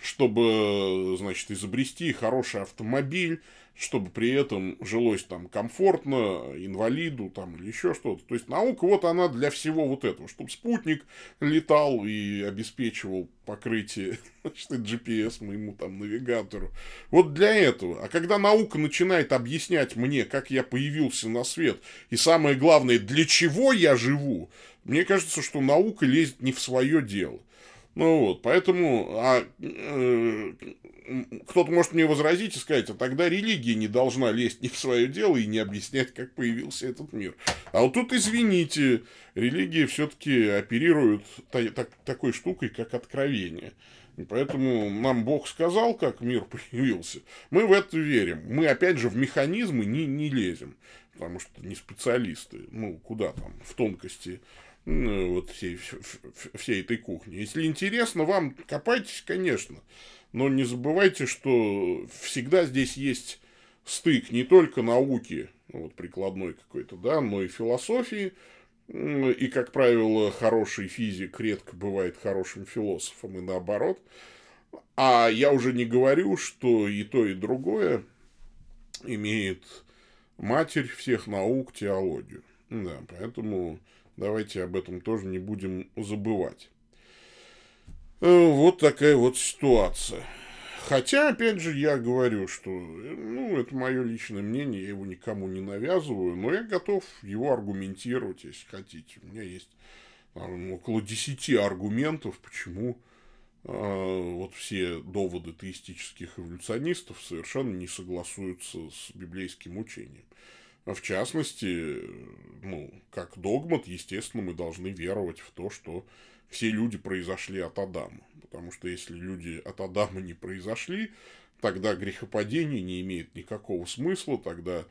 чтобы, значит, изобрести хороший автомобиль, чтобы при этом жилось там комфортно инвалиду там или еще что-то. То есть наука вот она для всего вот этого, чтобы спутник летал и обеспечивал покрытие значит, GPS моему там навигатору. Вот для этого. А когда наука начинает объяснять мне, как я появился на свет, и самое главное, для чего я живу, мне кажется, что наука лезет не в свое дело. Ну вот, поэтому а, э, кто-то может мне возразить и сказать, а тогда религия не должна лезть не в свое дело и не объяснять, как появился этот мир. А вот тут, извините, религия все-таки оперирует та- та- такой штукой, как откровение. И поэтому нам Бог сказал, как мир появился. Мы в это верим. Мы, опять же, в механизмы не, не лезем, потому что не специалисты. Ну, куда там, в тонкости вот всей, всей этой кухни. Если интересно вам, копайтесь, конечно. Но не забывайте, что всегда здесь есть стык не только науки, ну, вот прикладной какой-то, да, но и философии. И, как правило, хороший физик редко бывает хорошим философом, и наоборот. А я уже не говорю, что и то, и другое имеет матерь всех наук, теологию. Да, поэтому Давайте об этом тоже не будем забывать. Э, вот такая вот ситуация. Хотя, опять же, я говорю, что, ну, это мое личное мнение, я его никому не навязываю, но я готов его аргументировать, если хотите. У меня есть там, около 10 аргументов, почему э, вот все доводы теистических эволюционистов совершенно не согласуются с библейским учением. В частности, ну, как догмат, естественно, мы должны веровать в то, что все люди произошли от Адама. Потому что если люди от Адама не произошли, тогда грехопадение не имеет никакого смысла, тогда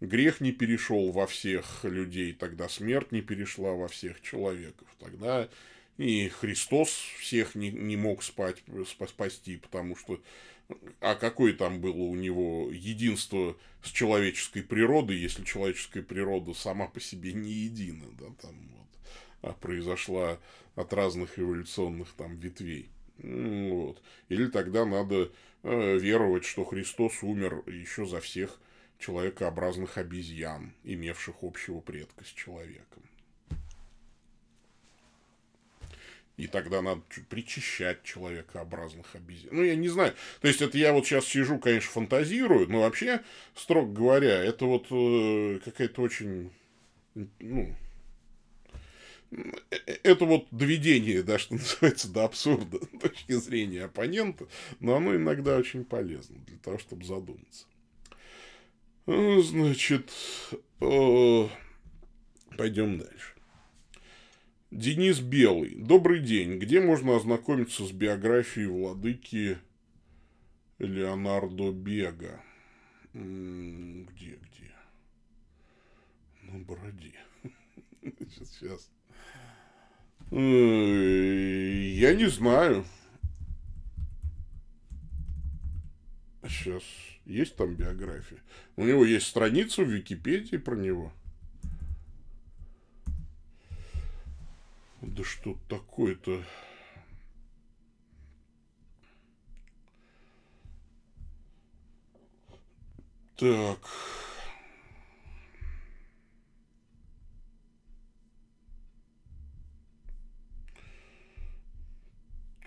грех не перешел во всех людей, тогда смерть не перешла во всех человеков, тогда и Христос всех не, не мог спать, спасти, потому что а какое там было у него единство с человеческой природой, если человеческая природа сама по себе не едина, да, там вот, а произошла от разных эволюционных там ветвей. Вот. Или тогда надо э, веровать, что Христос умер еще за всех человекообразных обезьян, имевших общего предка с человеком. И тогда надо причащать человекообразных обезьян. Ну, я не знаю. То есть, это я вот сейчас сижу, конечно, фантазирую, но вообще, строго говоря, это вот э, какая-то очень, ну, э, э, это вот доведение, да, что называется, до абсурда с точки зрения оппонента, но оно иногда очень полезно для того, чтобы задуматься. Значит, э, пойдем дальше. Денис Белый. Добрый день. Где можно ознакомиться с биографией владыки Леонардо Бега? Где, где? На бороде. Сейчас. Э, я не знаю. Сейчас. Есть там биография? У него есть страница в Википедии про него. Да что такое-то? Так.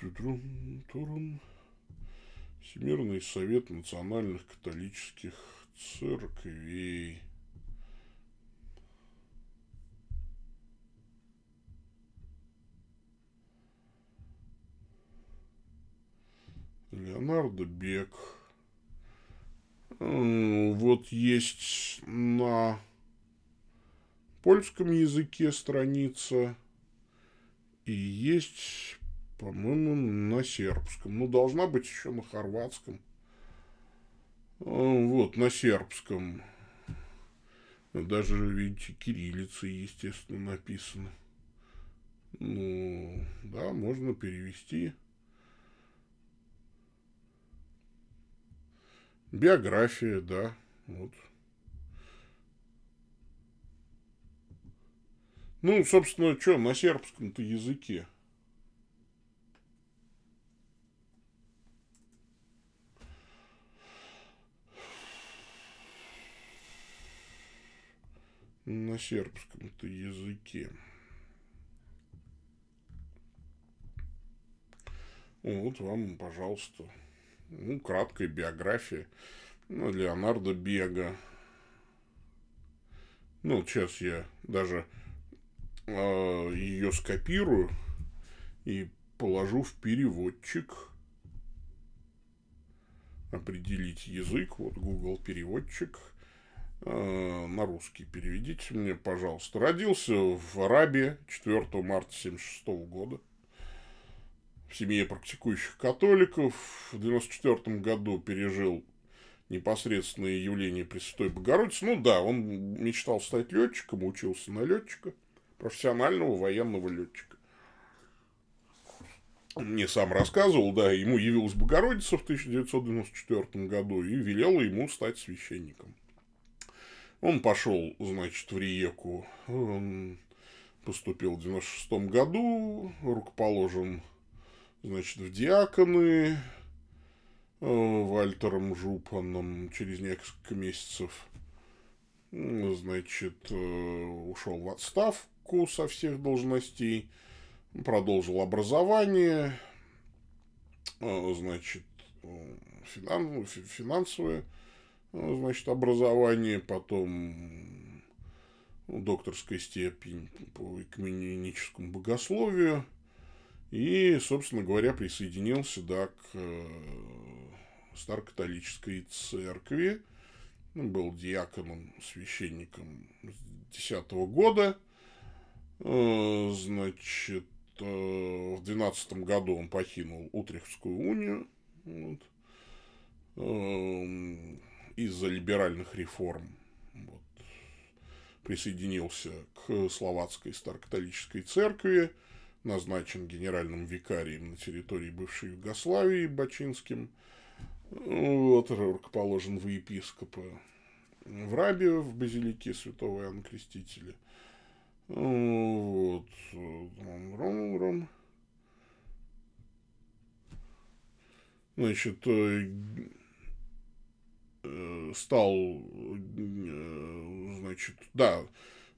Турун, турун. Всемирный совет национальных католических церквей. Леонардо Бек. Вот есть на польском языке страница и есть, по-моему, на сербском. Ну, должна быть еще на хорватском. Вот, на сербском. Даже, видите, кириллицы, естественно, написано. Ну, да, можно перевести. Биография, да. Вот. Ну, собственно, что, на сербском-то языке. На сербском-то языке. Вот вам, пожалуйста ну, краткая биография ну, Леонардо Бега. Ну, сейчас я даже э, ее скопирую и положу в переводчик. Определить язык. Вот Google переводчик. Э, на русский переведите мне, пожалуйста. Родился в Арабии 4 марта 1976 года семье практикующих католиков. В 94 году пережил непосредственное явление Пресвятой Богородицы. Ну да, он мечтал стать летчиком, учился на летчика, профессионального военного летчика. Мне сам рассказывал, да, ему явилась Богородица в 1994 году и велела ему стать священником. Он пошел, значит, в Риеку, он поступил в 96 году, рукоположен значит, в диаконы э, Вальтером Жупаном через несколько месяцев, значит, э, ушел в отставку со всех должностей, продолжил образование, э, значит, финан, финансовое, значит, образование, потом докторская степень по экуменическому богословию, и, собственно говоря, присоединился да, к э, Старокатолической церкви. Был диаконом, священником с 2010 года. Э, значит, э, в 2012 году он покинул Утрехтскую унию вот, из-за либеральных реформ. Вот, присоединился к Словацкой Старокатолической церкви назначен генеральным викарием на территории бывшей Югославии Бачинским. Вот, рукоположен в епископа в Рабе, в базилике святого Иоанна Крестителя. Вот. Ром, ром. Значит, э, э, стал, значит, да,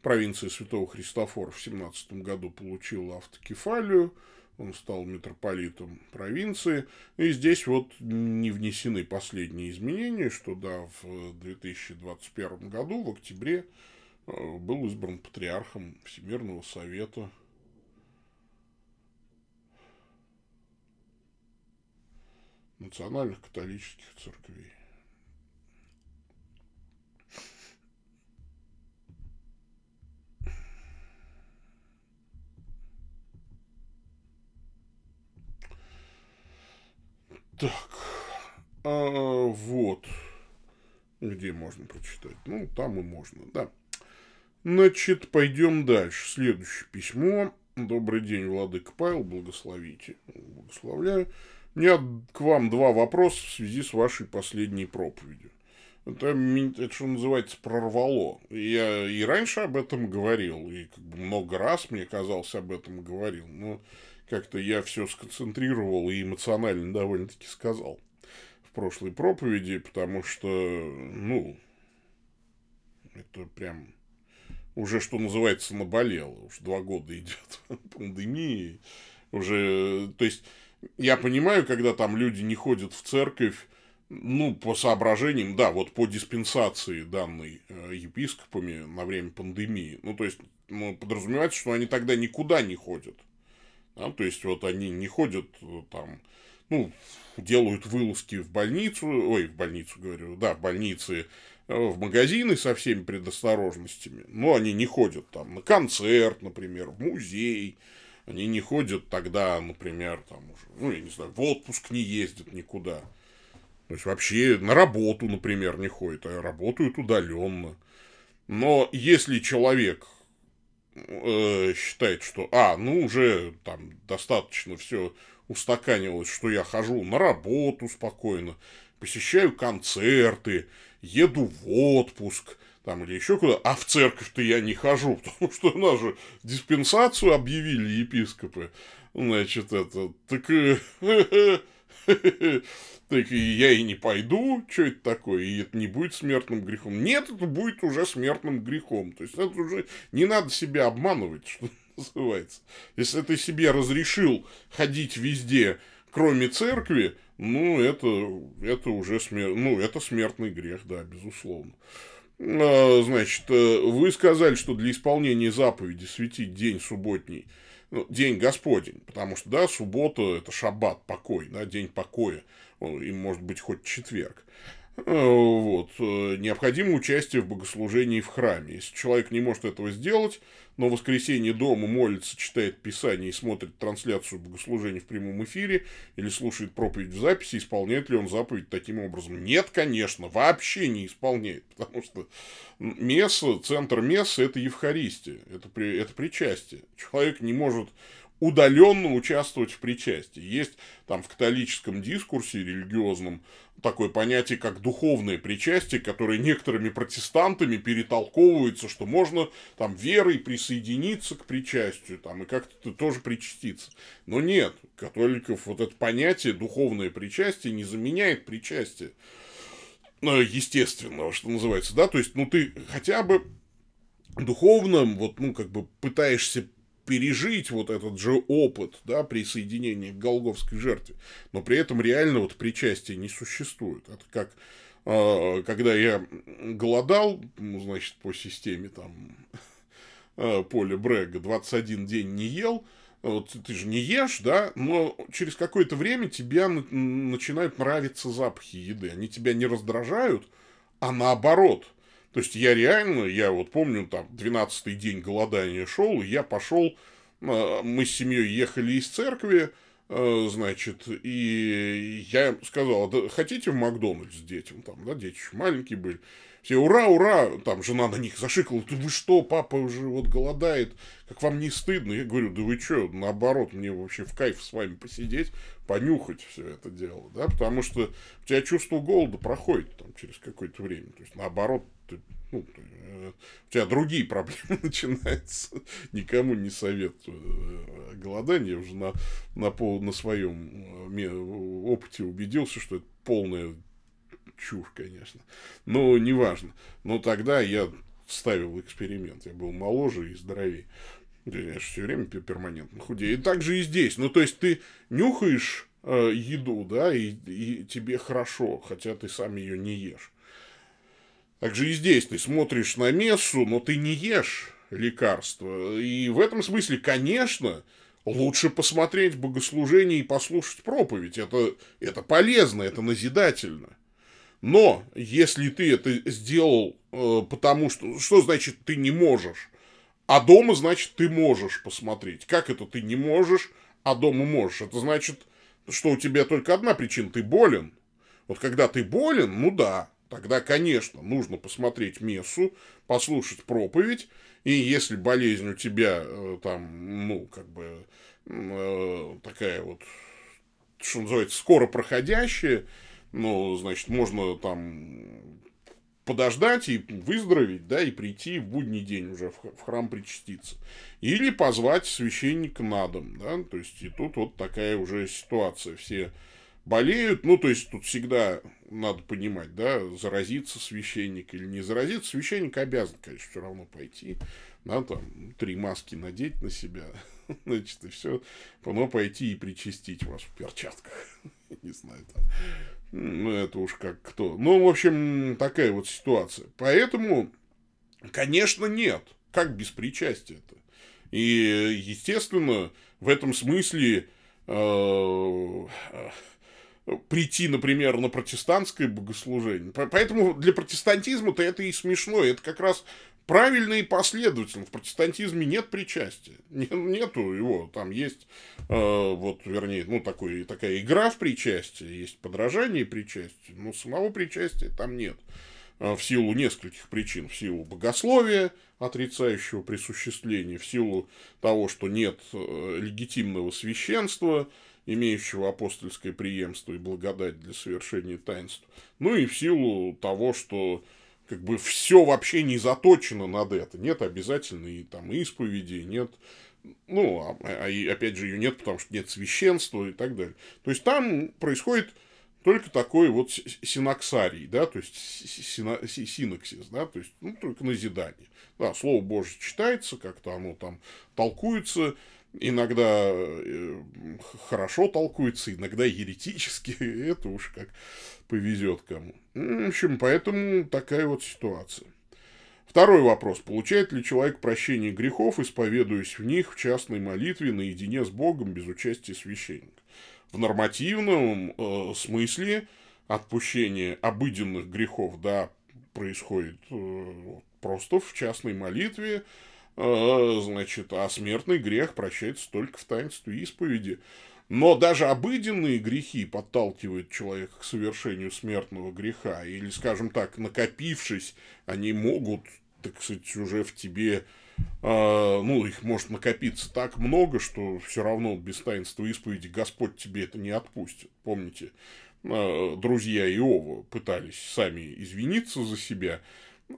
провинция Святого Христофора в 17 году получила автокефалию, он стал митрополитом провинции. И здесь вот не внесены последние изменения, что да, в 2021 году, в октябре, был избран патриархом Всемирного Совета национальных католических церквей. Так, а, вот, где можно прочитать? Ну, там и можно, да. Значит, пойдем дальше. Следующее письмо. Добрый день, Владыка Павел, благословите. Благословляю. У меня к вам два вопроса в связи с вашей последней проповедью. Это, это что называется, прорвало. Я и раньше об этом говорил, и как бы много раз, мне казалось, об этом говорил, но как-то я все сконцентрировал и эмоционально довольно-таки сказал в прошлой проповеди, потому что, ну, это прям уже, что называется, наболело. Уж два года идет пандемии. Уже, то есть, я понимаю, когда там люди не ходят в церковь, ну, по соображениям, да, вот по диспенсации данной э, епископами на время пандемии. Ну, то есть, ну, подразумевается, что они тогда никуда не ходят. Да? То есть, вот они не ходят э, там, ну, делают вылазки в больницу, ой, в больницу, говорю, да, в больнице, э, в магазины со всеми предосторожностями, но они не ходят там на концерт, например, в музей, они не ходят тогда, например, там уже, ну, я не знаю, в отпуск не ездят никуда. То есть вообще на работу, например, не ходят, а работают удаленно. Но если человек э, считает, что, а, ну уже там достаточно все устаканилось, что я хожу на работу спокойно, посещаю концерты, еду в отпуск, там или еще куда, а в церковь-то я не хожу, потому что у нас же диспенсацию объявили епископы, значит, это, так, так и я и не пойду, что это такое, и это не будет смертным грехом. Нет, это будет уже смертным грехом, то есть это уже не надо себя обманывать, что называется. Если ты себе разрешил ходить везде, кроме церкви, ну, это, это уже смер... ну, это смертный грех, да, безусловно. А, значит, э, вы сказали, что для исполнения заповеди светить день субботний, ну, день Господень, потому что, да, суббота – это шаббат, покой, да, день покоя, и может быть хоть четверг. Вот. Э, необходимо участие в богослужении в храме. Если человек не может этого сделать, но в воскресенье дома молится, читает Писание и смотрит трансляцию богослужения в прямом эфире или слушает проповедь в записи, исполняет ли он заповедь таким образом? Нет, конечно, вообще не исполняет, потому что месса, центр мессы – это Евхаристия, это, это причастие. Человек не может удаленно участвовать в причастии. Есть там в католическом дискурсе религиозном такое понятие, как духовное причастие, которое некоторыми протестантами перетолковывается, что можно там верой присоединиться к причастию там, и как-то тоже причаститься. Но нет, католиков вот это понятие духовное причастие не заменяет причастие ну, естественного, что называется, да, то есть, ну, ты хотя бы духовным, вот, ну, как бы пытаешься пережить вот этот же опыт, да, присоединения к Голговской жертве, но при этом реально вот причастия не существует. Это как э, когда я голодал, ну, значит, по системе там э, поля Брега 21 день не ел, вот ты же не ешь, да, но через какое-то время тебе начинают нравиться запахи еды. Они тебя не раздражают, а наоборот – то есть я реально, я вот помню, там, 12-й день голодания шел, и я пошел, а, мы с семьей ехали из церкви, а, значит, и я сказал, да, хотите в Макдональдс детям, там, да, дети еще маленькие были, все, ура, ура, там, жена на них зашикала, вы что, папа уже вот голодает, как вам не стыдно? Я говорю, да вы что, наоборот, мне вообще в кайф с вами посидеть, понюхать все это дело, да, потому что у тебя чувство голода проходит там через какое-то время, то есть, наоборот, ну, э, у тебя другие проблемы начинаются. Никому не советую э, голодание. уже на, на, пол, на своем э, опыте убедился, что это полная чушь, конечно. Но неважно. Но тогда я ставил эксперимент. Я был моложе и здоровее. Я же все время перманентно худею. И так же и здесь. Ну, то есть, ты нюхаешь э, еду, да, и, и тебе хорошо, хотя ты сам ее не ешь. Так же и здесь ты смотришь на мессу, но ты не ешь лекарства. И в этом смысле, конечно, лучше посмотреть богослужение и послушать проповедь. Это, это полезно, это назидательно. Но если ты это сделал э, потому, что... Что значит ты не можешь? А дома, значит, ты можешь посмотреть. Как это ты не можешь, а дома можешь? Это значит, что у тебя только одна причина. Ты болен. Вот когда ты болен, ну да, тогда, конечно, нужно посмотреть мессу, послушать проповедь, и если болезнь у тебя э, там, ну, как бы э, такая вот, что называется, скоро проходящая, ну, значит, можно там подождать и выздороветь, да, и прийти в будний день уже в храм причаститься. Или позвать священника на дом, да, то есть и тут вот такая уже ситуация. Все болеют, ну, то есть тут всегда надо понимать, да, заразиться священник или не заразиться. Священник обязан, конечно, все равно пойти, да, там, три маски надеть на себя, значит, и все, но пойти и причастить вас в перчатках, не знаю, там, ну, это уж как кто. Ну, в общем, такая вот ситуация. Поэтому, конечно, нет. Как без причастия-то? И, естественно, в этом смысле э, прийти, например, на протестантское богослужение. Поэтому для протестантизма-то это и смешно. Это как раз правильно и последовательно. В протестантизме нет причастия. Нету его. Там есть, э, вот, вернее, ну, такой, такая игра в причастие, есть подражание причастию, но самого причастия там нет. Э, в силу нескольких причин. В силу богословия, отрицающего присуществление, в силу того, что нет э, легитимного священства, имеющего апостольское преемство и благодать для совершения таинств, ну и в силу того, что как бы все вообще не заточено над это. Нет обязательной там исповеди, нет ну, а, а опять же ее нет, потому что нет священства и так далее. То есть там происходит только такой вот синаксарий, да, то есть сина, синаксис, да, то есть ну, только назидание. Да, Слово Божье читается, как-то оно там толкуется, иногда э, хорошо толкуется, иногда еретически, это уж как повезет кому. В общем, поэтому такая вот ситуация. Второй вопрос. Получает ли человек прощение грехов, исповедуясь в них в частной молитве наедине с Богом без участия священника? В нормативном э, смысле отпущение обыденных грехов, да, происходит э, просто в частной молитве, э, значит, а смертный грех прощается только в таинстве исповеди. Но даже обыденные грехи подталкивают человека к совершению смертного греха. Или, скажем так, накопившись, они могут, так сказать, уже в тебе ну, их может накопиться так много, что все равно без таинства исповеди Господь тебе это не отпустит. Помните, uh, друзья Иова пытались сами извиниться за себя,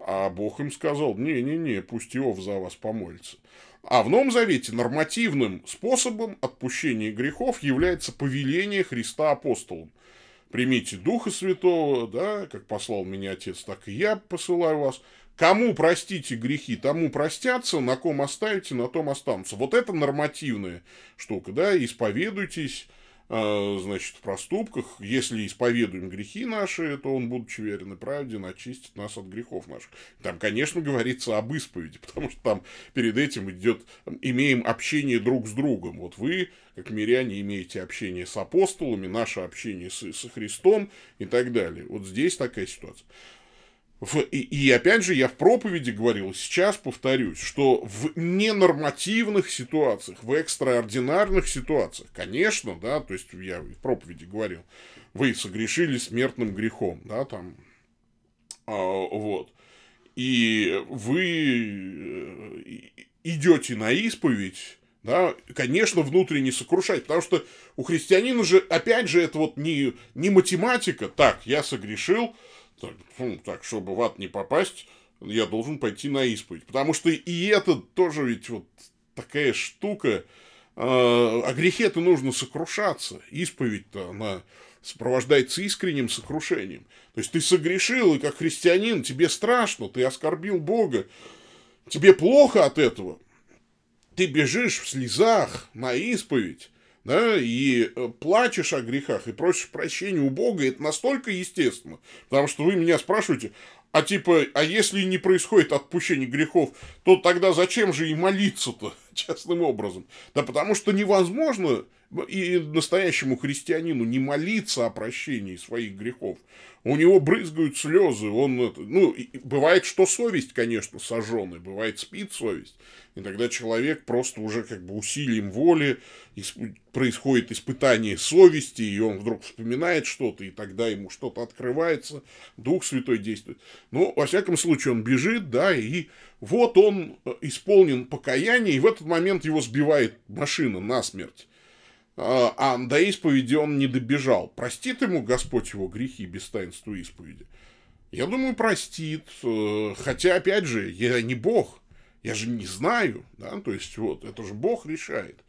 а Бог им сказал, не-не-не, пусть Иов за вас помолится. А в Новом Завете нормативным способом отпущения грехов является повеление Христа апостолам. Примите Духа Святого, да, как послал меня Отец, так и я посылаю вас. Кому простите грехи, тому простятся, на ком оставите, на том останутся. Вот это нормативная штука, да, исповедуйтесь, а, значит, в проступках. Если исповедуем грехи наши, то он, будучи верен и правде, начистит нас от грехов наших. Там, конечно, говорится об исповеди, потому что там перед этим идет, имеем общение друг с другом. Вот вы, как миряне, имеете общение с апостолами, наше общение с, со Христом и так далее. Вот здесь такая ситуация. В, и, и опять же, я в проповеди говорил, сейчас повторюсь, что в ненормативных ситуациях, в экстраординарных ситуациях, конечно, да, то есть я в проповеди говорил, вы согрешили смертным грехом, да, там, а, вот, и вы э, идете на исповедь, да, конечно, внутренне сокрушать, потому что у христианина же, опять же, это вот не, не математика, так, я согрешил, так, так, чтобы в ад не попасть, я должен пойти на исповедь. Потому что и это тоже ведь вот такая штука. О грехе-то нужно сокрушаться. Исповедь-то она сопровождается искренним сокрушением. То есть ты согрешил, и как христианин тебе страшно, ты оскорбил Бога, тебе плохо от этого. Ты бежишь в слезах на исповедь, да, и э, плачешь о грехах, и просишь прощения у Бога, это настолько естественно. Потому что вы меня спрашиваете, а типа, а если не происходит отпущение грехов, то тогда зачем же и молиться-то частным образом? Да потому что невозможно и настоящему христианину не молиться о прощении своих грехов. У него брызгают слезы, он, ну, бывает, что совесть, конечно, сожженная, бывает спит совесть, и тогда человек просто уже как бы усилием воли происходит испытание совести, и он вдруг вспоминает что-то, и тогда ему что-то открывается, Дух Святой действует. Но, во всяком случае, он бежит, да, и вот он э, исполнен покаяние, и в этот момент его сбивает машина насмерть. А, а до исповеди он не добежал. Простит ему Господь его грехи без таинства исповеди? Я думаю, простит. Э, хотя, опять же, я не Бог. Я же не знаю, да, то есть вот, это же Бог решает.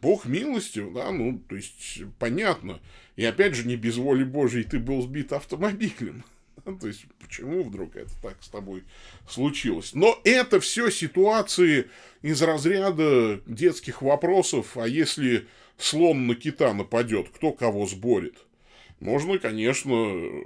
Бог милостив, да, ну, то есть, понятно. И опять же, не без воли Божьей ты был сбит автомобилем. То есть, почему вдруг это так с тобой случилось? Но это все ситуации из разряда детских вопросов, а если слон на кита нападет, кто кого сборит? Можно, конечно,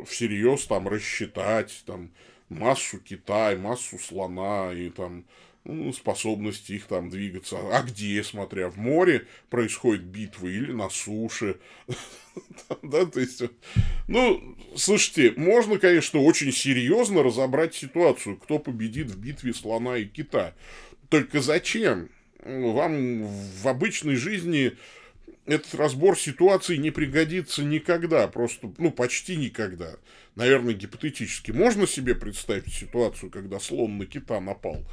всерьез там рассчитать, там, массу кита, и массу слона, и там, ну, способности их там двигаться. А где, смотря в море, происходит битва или на суше. Да, то есть, ну, слушайте, можно, конечно, очень серьезно разобрать ситуацию, кто победит в битве слона и кита. Только зачем? Вам в обычной жизни этот разбор ситуации не пригодится никогда, просто, ну, почти никогда. Наверное, гипотетически. Можно себе представить ситуацию, когда слон на кита напал?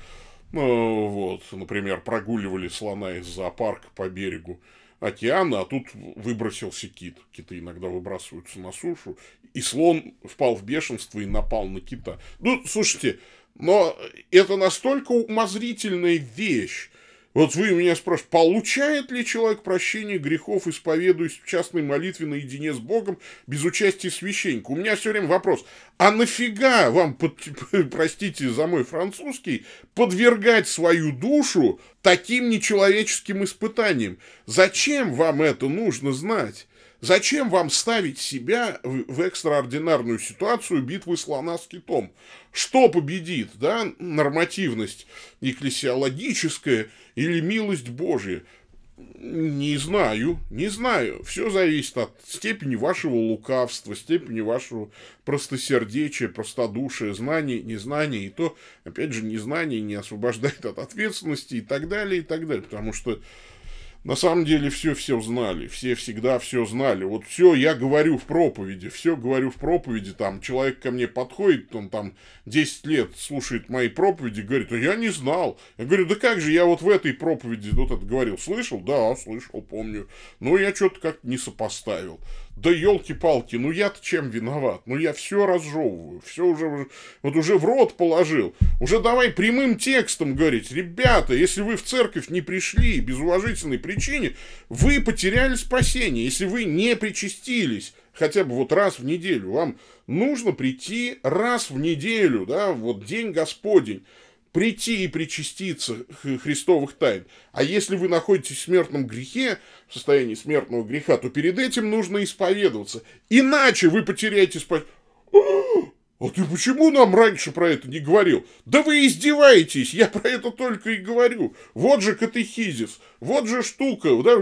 Ну, вот, например, прогуливали слона из зоопарка по берегу океана, а тут выбросился кит. Киты иногда выбрасываются на сушу, и слон впал в бешенство и напал на кита. Ну, слушайте, но это настолько умозрительная вещь, вот вы меня спрашиваете, получает ли человек прощение грехов, исповедуясь в частной молитве наедине с Богом без участия священника? У меня все время вопрос, а нафига вам, под, простите за мой французский, подвергать свою душу таким нечеловеческим испытаниям? Зачем вам это нужно знать? Зачем вам ставить себя в, в экстраординарную ситуацию битвы слона с китом? Что победит, да, нормативность экклесиологическая или милость Божья? Не знаю, не знаю. Все зависит от степени вашего лукавства, степени вашего простосердечия, простодушия, знаний, незнания. И то, опять же, незнание не освобождает от ответственности и так далее, и так далее. Потому что на самом деле все все знали, все всегда все знали. Вот все я говорю в проповеди, все говорю в проповеди, там человек ко мне подходит, он там 10 лет слушает мои проповеди, говорит, а я не знал. Я говорю, да как же, я вот в этой проповеди вот это говорил, слышал? Да, слышал, помню. Но я что-то как-то не сопоставил. Да елки-палки, ну я-то чем виноват? Ну я все разжевываю, все уже, вот уже в рот положил. Уже давай прямым текстом говорить, ребята, если вы в церковь не пришли без уважительной причины, вы потеряли спасение. Если вы не причастились хотя бы вот раз в неделю, вам нужно прийти раз в неделю, да, вот день Господень прийти и причаститься христовых тайн. А если вы находитесь в смертном грехе, в состоянии смертного греха, то перед этим нужно исповедоваться. Иначе вы потеряете спасение. А ты почему нам раньше про это не говорил? Да вы издеваетесь, я про это только и говорю. Вот же катехизис, вот же штука, да,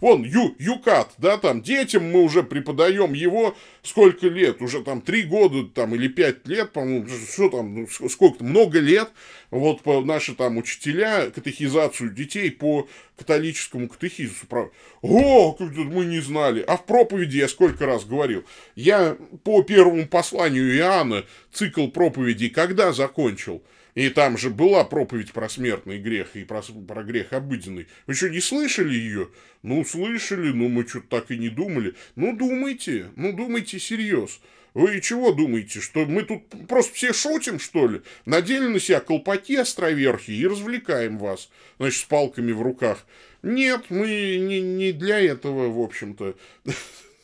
вон, ю, юкат, да, там, детям мы уже преподаем его сколько лет, уже там три года, там, или пять лет, по-моему, что там, ну, сколько много лет, вот по, наши там учителя катехизацию детей по католическому катехизису. О, мы не знали. А в проповеди я сколько раз говорил. Я по первому посланию Иоанна цикл проповедей когда закончил? И там же была проповедь про смертный грех и про, про грех обыденный. Вы что, не слышали ее? Ну, слышали, ну, мы что-то так и не думали. Ну, думайте, ну, думайте серьез. Вы чего думаете, что мы тут просто все шутим, что ли? Надели на себя колпаки островерхи и развлекаем вас, значит, с палками в руках. Нет, мы не, не для этого, в общем-то.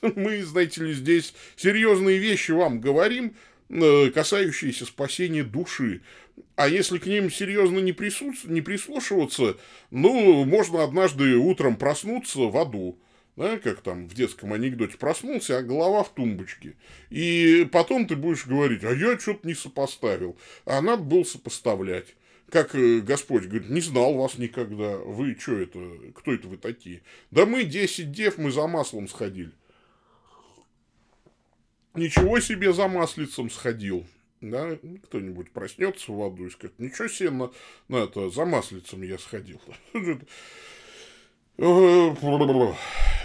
Мы, знаете ли, здесь серьезные вещи вам говорим, э, касающиеся спасения души. А если к ним серьезно не, присутств... не прислушиваться, ну, можно однажды утром проснуться в аду. Да, как там в детском анекдоте, проснулся, а голова в тумбочке. И потом ты будешь говорить, а я что-то не сопоставил. А надо было сопоставлять. Как э, Господь говорит, не знал вас никогда. Вы что это, кто это вы такие? Да мы 10 дев, мы за маслом сходили. Ничего себе за маслицем сходил да, кто-нибудь проснется в аду и скажет, ничего себе, на, на это, за маслицем я сходил.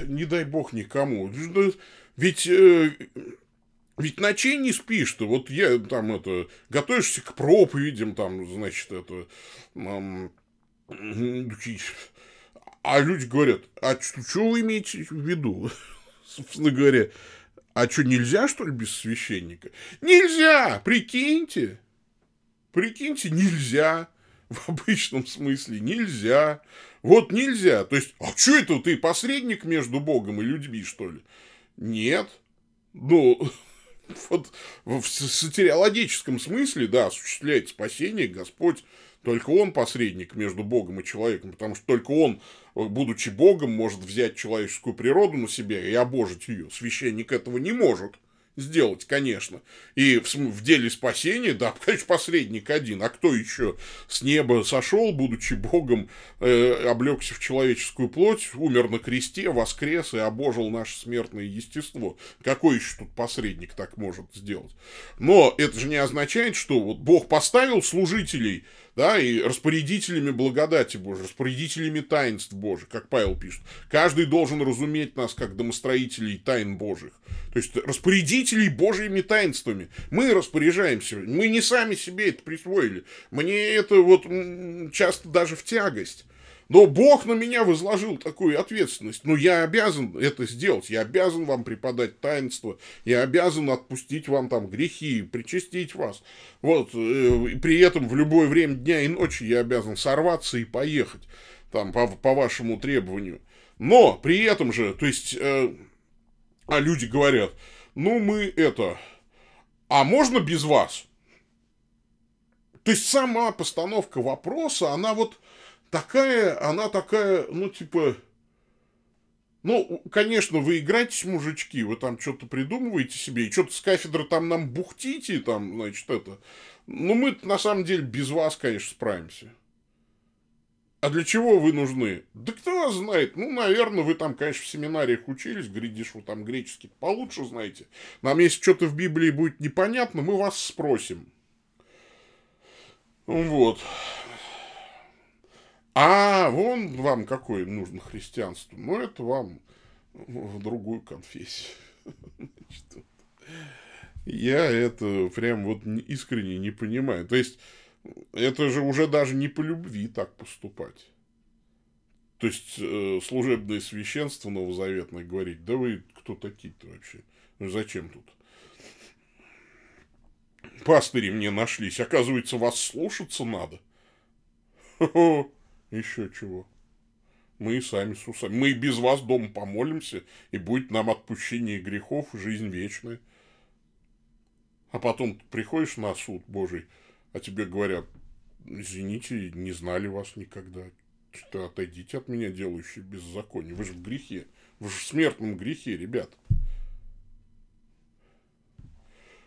Не дай бог никому. Ведь, э, ведь ночей не спишь-то. Вот я там это, готовишься к проповедям, там, значит, это, а люди говорят, а что вы имеете в виду? Собственно говоря, а что, нельзя, что ли, без священника? Нельзя! Прикиньте! Прикиньте, нельзя. В обычном смысле нельзя. Вот нельзя. То есть, а что это ты посредник между Богом и людьми, что ли? Нет. Ну, вот в сатериологическом смысле, да, осуществляет спасение Господь только он посредник между Богом и человеком, потому что только он, будучи Богом, может взять человеческую природу на себя и обожить ее. Священник этого не может сделать, конечно. И в, в деле спасения, да, конечно, посредник один. А кто еще с неба сошел, будучи Богом, э, облегся в человеческую плоть, умер на кресте, воскрес и обожил наше смертное естество? Какой еще тут посредник так может сделать? Но это же не означает, что вот Бог поставил служителей да, и распорядителями благодати Божией, распорядителями таинств Божьих, как Павел пишет. Каждый должен разуметь нас как домостроителей тайн Божьих. То есть распорядителей Божьими таинствами. Мы распоряжаемся, мы не сами себе это присвоили. Мне это вот часто даже в тягость. Но Бог на меня возложил такую ответственность. Ну, я обязан это сделать. Я обязан вам преподать таинство. Я обязан отпустить вам там грехи, причастить вас. Вот. Э, при этом в любое время дня и ночи я обязан сорваться и поехать. Там, по, по вашему требованию. Но при этом же, то есть, э, а люди говорят, ну, мы это... А можно без вас? То есть, сама постановка вопроса, она вот такая, она такая, ну, типа, ну, конечно, вы играетесь, мужички, вы там что-то придумываете себе, и что-то с кафедры там нам бухтите, там, значит, это. Ну, мы на самом деле без вас, конечно, справимся. А для чего вы нужны? Да кто вас знает? Ну, наверное, вы там, конечно, в семинариях учились, глядишь, вы там греческий получше знаете. Нам, если что-то в Библии будет непонятно, мы вас спросим. Вот. А вон вам какое нужно христианство. Ну, это вам в другую конфессию. Я это прям вот искренне не понимаю. То есть, это же уже даже не по любви так поступать. То есть, э, служебное священство новозаветное говорить, да вы кто такие-то вообще? Ну, зачем тут? Пастыри мне нашлись. Оказывается, вас слушаться надо. Еще чего. Мы и сами с усами. Мы и без вас дома помолимся, и будет нам отпущение грехов, жизнь вечная. А потом приходишь на суд Божий, а тебе говорят, извините, не знали вас никогда. Что отойдите от меня, делающие беззаконие. Вы же в грехе. Вы же в смертном грехе, ребят.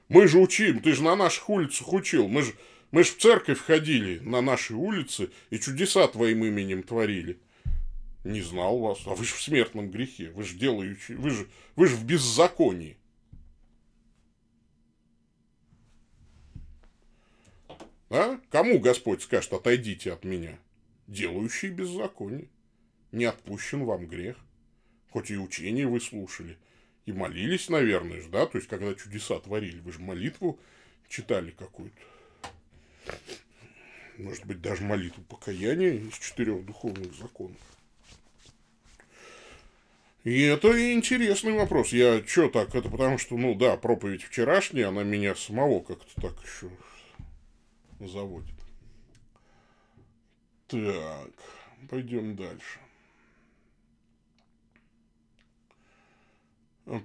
Мы же учим, ты же на наших улицах учил. Мы же мы ж в церковь ходили на нашей улице и чудеса твоим именем творили. Не знал вас. А вы же в смертном грехе. Вы же делаете... Вы же, вы же в беззаконии. А? Кому Господь скажет, отойдите от меня? Делающий беззаконие. Не отпущен вам грех. Хоть и учение вы слушали. И молились, наверное, да? То есть, когда чудеса творили. Вы же молитву читали какую-то. Может быть, даже молитву покаяния из четырех духовных законов. И это интересный вопрос. Я что так, это потому что, ну да, проповедь вчерашняя, она меня самого как-то так еще заводит. Так, пойдем дальше.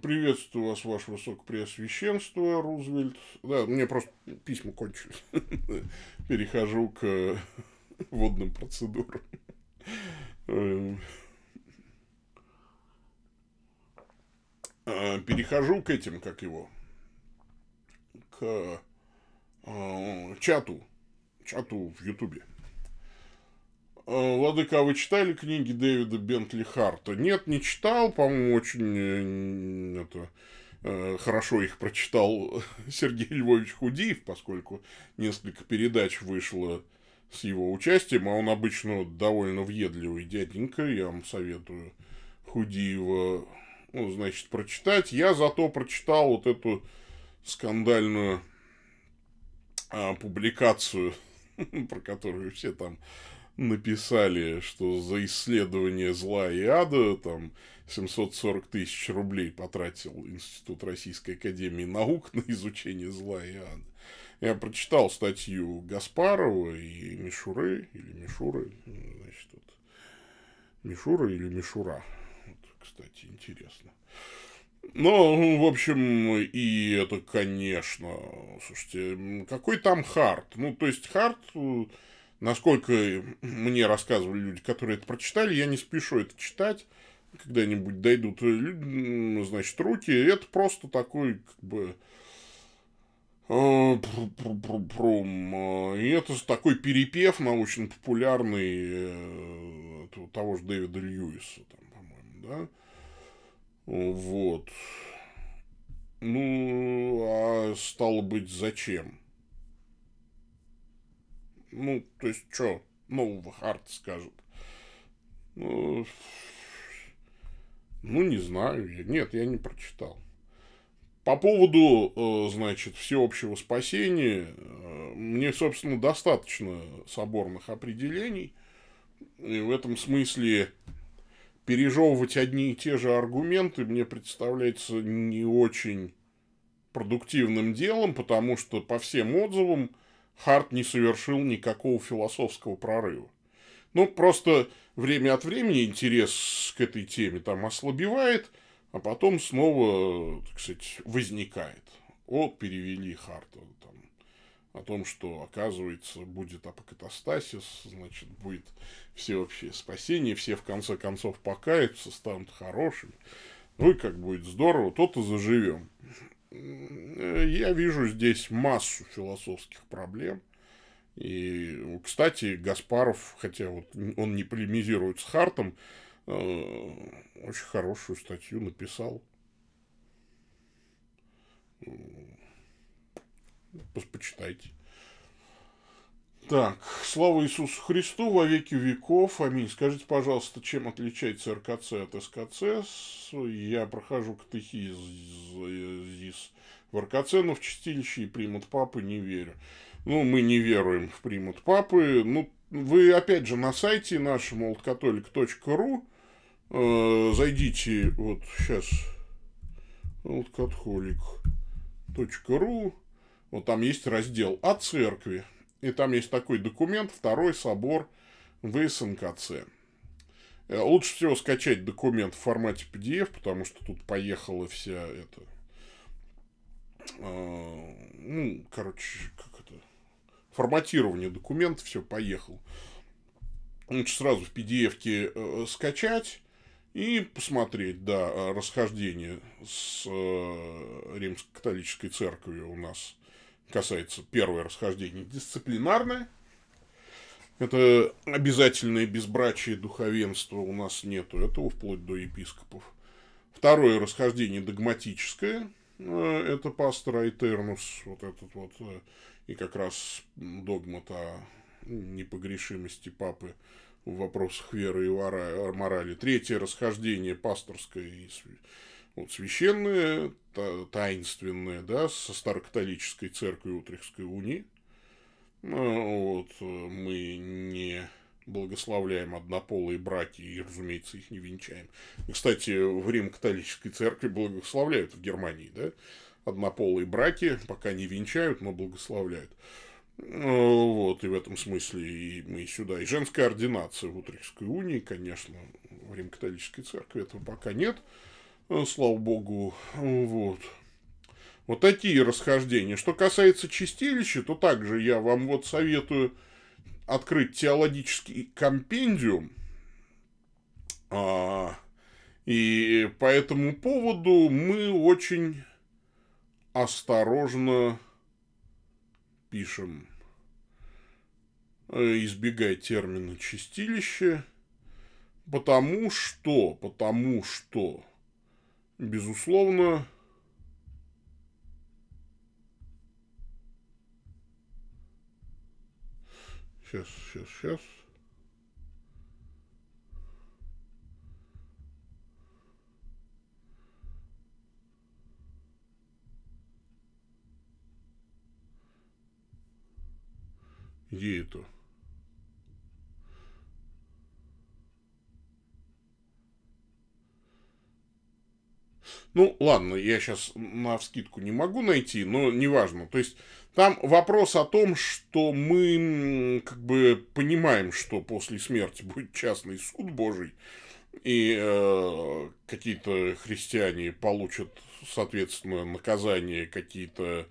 Приветствую вас, ваше высокопреосвященство, Рузвельт. Да, мне просто письма кончились. Перехожу к водным процедурам. Эм. А, перехожу к этим, как его, к э, чату, чату в Ютубе. Э, Владыка, а вы читали книги Дэвида Бентли Харта? Нет, не читал, по-моему, очень э, это, э, хорошо их прочитал Сергей Львович Худиев, поскольку несколько передач вышло с его участием, а он обычно довольно въедливый дяденька, я вам советую Худиева, ну, значит, прочитать. Я зато прочитал вот эту скандальную а, публикацию, про которую все там написали, что за исследование зла и ада там 740 тысяч рублей потратил Институт Российской Академии Наук на изучение зла и ада. Я прочитал статью Гаспарова и Мишуры, или Мишуры, значит, вот, Мишура или Мишура. Вот, кстати, интересно. Ну, в общем, и это, конечно, слушайте, какой там хард? Ну, то есть, хард насколько мне рассказывали люди, которые это прочитали, я не спешу это читать, когда-нибудь дойдут, э, значит, руки, это просто такой, как бы, э, и это такой перепев научно-популярный э, того же Дэвида Льюиса, там, по-моему, да? Вот. Ну, а стало быть, зачем? Ну, то есть, что нового Харта скажут? Ну, ну, не знаю. Нет, я не прочитал. По поводу, э, значит, всеобщего спасения, э, мне, собственно, достаточно соборных определений. И в этом смысле пережевывать одни и те же аргументы мне представляется не очень продуктивным делом, потому что по всем отзывам Харт не совершил никакого философского прорыва. Ну, просто время от времени интерес к этой теме там ослабевает, а потом снова, так сказать, возникает. Вот перевели Харта там, о том, что, оказывается, будет апокатастасис, значит, будет всеобщее спасение, все в конце концов покаются, станут хорошими. Ну и как будет здорово, то-то заживем. Э, я вижу здесь массу философских проблем. И, кстати, Гаспаров, хотя вот он не полемизирует с Хартом, э, очень хорошую статью написал. Почитайте. Так, слава Иисусу Христу во веки веков. Аминь. Скажите, пожалуйста, чем отличается РКЦ от СКЦ? Я прохожу катехизис в РКЦ, но в чистилище и примут папы не верю. Ну, мы не веруем в примут папы. Ну, вы, опять же, на сайте нашем oldcatholic.ru э, зайдите, вот сейчас, oldcatholic.ru, вот там есть раздел о церкви. И там есть такой документ, второй собор ВСНКЦ. Э, лучше всего скачать документ в формате PDF, потому что тут поехала вся эта... Э, ну, короче, как это... Форматирование документа, все, поехал. Лучше сразу в PDF э, скачать и посмотреть, да, расхождение с э, римско-католической церковью у нас касается первое расхождение дисциплинарное. Это обязательное безбрачие духовенства у нас нету этого, вплоть до епископов. Второе расхождение догматическое. Э, это пастор Айтернус, вот этот вот, э, и как раз догмат о непогрешимости папы в вопросах веры и морали. Третье расхождение пасторское и вот, священное, таинственное, да, со старокатолической церковью Утрехской унии. Ну, вот, мы не благословляем однополые браки и, разумеется, их не венчаем. кстати, в Рим-католической церкви благословляют в Германии, да, однополые браки, пока не венчают, но благословляют. Ну, вот, и в этом смысле и мы сюда. И женская ординация в Утрехской унии, конечно, в Рим-католической церкви этого пока нет. Э, слава богу, вот. Вот такие расхождения. Что касается чистилища, то также я вам вот советую открыть теологический компендиум. А, и по этому поводу мы очень осторожно пишем. Э, избегай термина чистилище, потому что, потому что, безусловно, Сейчас, сейчас, сейчас. Где это? Ну, ладно, я сейчас на вскидку не могу найти, но неважно. То есть, там вопрос о том, что мы как бы понимаем, что после смерти будет частный суд Божий, и э, какие-то христиане получат, соответственно, наказание, какие-то,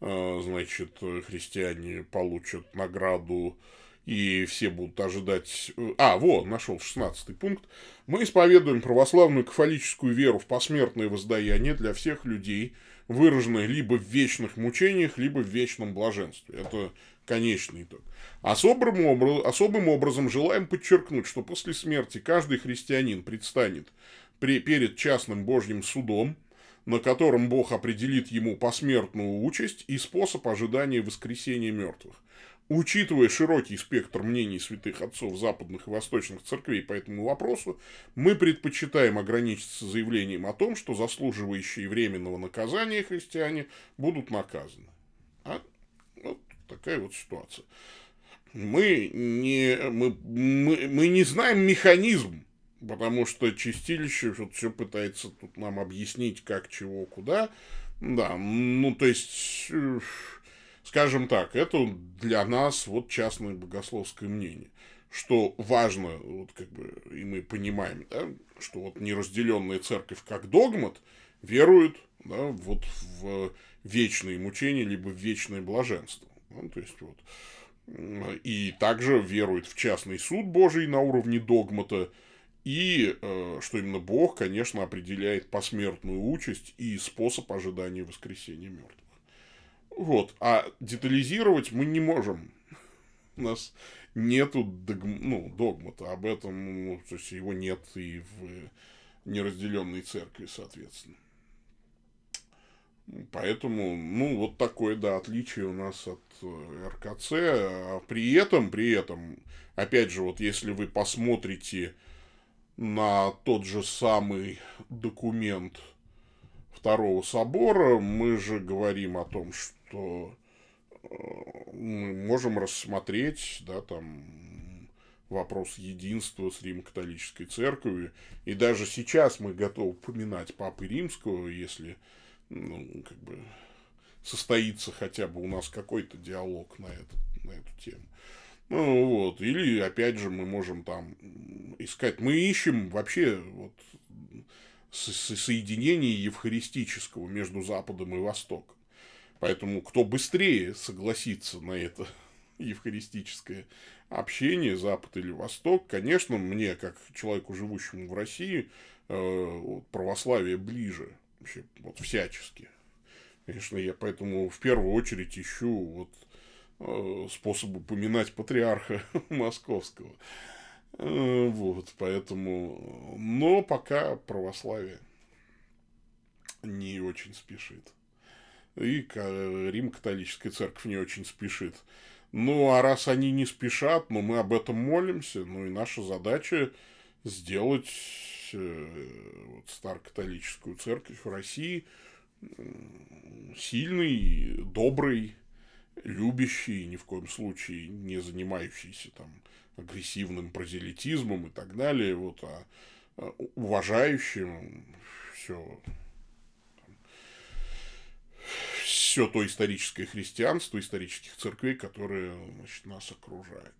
э, значит, христиане получат награду, и все будут ожидать... Э, а, вот, нашел 16 пункт. Мы исповедуем православную кафолическую веру в посмертное воздаяние для всех людей – выраженное либо в вечных мучениях, либо в вечном блаженстве. Это конечный итог. Особым, образом, особым образом желаем подчеркнуть, что после смерти каждый христианин предстанет при, перед частным Божьим судом, на котором Бог определит ему посмертную участь и способ ожидания воскресения мертвых. Учитывая широкий спектр мнений святых отцов западных и восточных церквей по этому вопросу, мы предпочитаем ограничиться заявлением о том, что заслуживающие временного наказания христиане будут наказаны. А? Вот такая вот ситуация. Мы не, мы, мы, мы не знаем механизм, потому что чистилище вот все пытается тут нам объяснить, как, чего, куда. Да, ну, то есть э, Скажем так, это для нас вот частное богословское мнение. Что важно, вот как бы, и мы понимаем, да, что вот неразделенная церковь как догмат верует да, вот в вечные мучения, либо в вечное блаженство. Ну, то есть вот и также верует в частный суд Божий на уровне догмата, и э, что именно Бог, конечно, определяет посмертную участь и способ ожидания воскресения мертвых. Вот. А детализировать мы не можем. У нас нету догм, ну, догмата об этом, ну, то есть его нет и в неразделенной церкви, соответственно. Поэтому, ну, вот такое, да, отличие у нас от э, РКЦ. А при этом, при этом, опять же, вот если вы посмотрите на тот же самый документ Второго собора, мы же говорим о том, что что э, мы можем рассмотреть, да, там, вопрос единства с Римо-католической церковью. И даже сейчас мы готовы упоминать Папы Римского, если, ну, как бы, состоится хотя бы у нас какой-то диалог на, этот, на эту тему. Ну, вот. Или, опять же, мы можем там искать. Мы ищем вообще вот соединение евхаристического между Западом и Востоком. Поэтому кто быстрее согласится на это евхаристическое общение, Запад или Восток, конечно, мне, как человеку, живущему в России, э, православие ближе, вообще, вот всячески. Конечно, я поэтому в первую очередь ищу вот э, способ упоминать патриарха московского. Э, вот, поэтому... Но пока православие не очень спешит и Рим-католическая церковь не очень спешит. Ну, а раз они не спешат, ну, мы об этом молимся, ну, и наша задача сделать э, вот, старокатолическую церковь в России сильной, доброй, любящей, ни в коем случае не занимающейся там агрессивным прозелитизмом и так далее, вот, а, а уважающим все все то историческое христианство, исторических церквей, которые значит, нас окружает.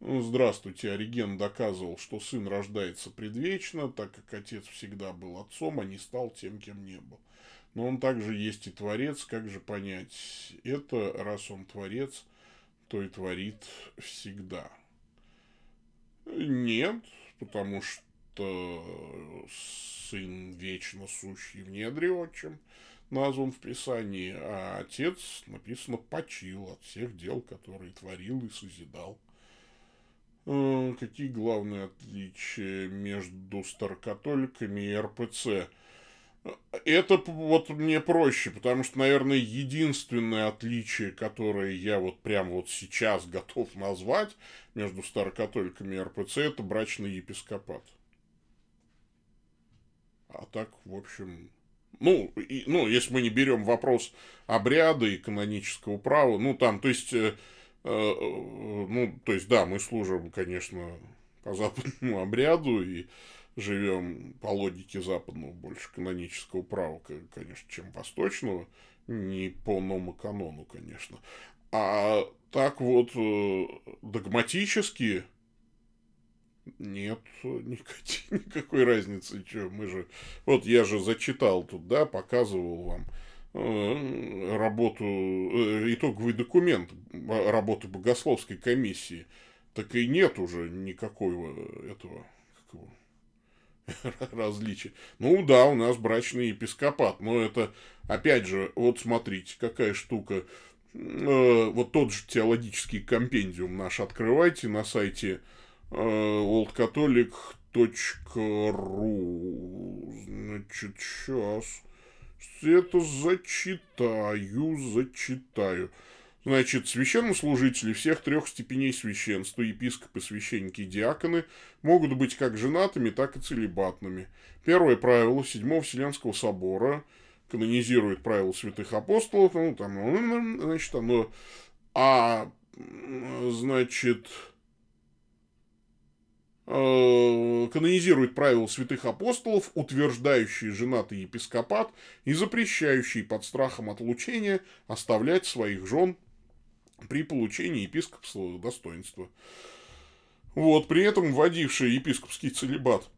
Ну, здравствуйте, Ориген доказывал, что сын рождается предвечно, так как отец всегда был отцом, а не стал тем, кем не был. Но он также есть и творец, как же понять это, раз он творец, то и творит всегда. Нет, потому что сын вечно сущий в недре отчим назван в Писании, а отец, написано, почил от всех дел, которые творил и созидал. Э, какие главные отличия между старокатоликами и РПЦ? Это вот мне проще, потому что, наверное, единственное отличие, которое я вот прямо вот сейчас готов назвать между старокатоликами и РПЦ, это брачный епископат. А так, в общем, ну, и, ну, если мы не берем вопрос обряда и канонического права, ну, там, то есть, э, э, ну, то есть, да, мы служим, конечно, по западному обряду и живем по логике западного больше канонического права, конечно, чем восточного, не по номоканону, конечно. А так вот э, догматически нет никакой, никакой разницы, что мы же... Вот я же зачитал тут, да, показывал вам э, работу, э, итоговый документ работы богословской комиссии. Так и нет уже никакого этого какого, различия. Ну да, у нас брачный епископат, но это, опять же, вот смотрите, какая штука. Э, вот тот же теологический компендиум наш открывайте на сайте oldcatholic.ru. Значит, сейчас. Это зачитаю, зачитаю. Значит, священнослужители всех трех степеней священства, епископы, священники и диаконы, могут быть как женатыми, так и целебатными. Первое правило Седьмого Вселенского собора канонизирует правила святых апостолов, ну, там, значит, оно, а, значит, Э, канонизирует правила святых апостолов, утверждающие женатый епископат и запрещающие под страхом отлучения оставлять своих жен при получении епископского достоинства. Вот, при этом вводивший епископский целебат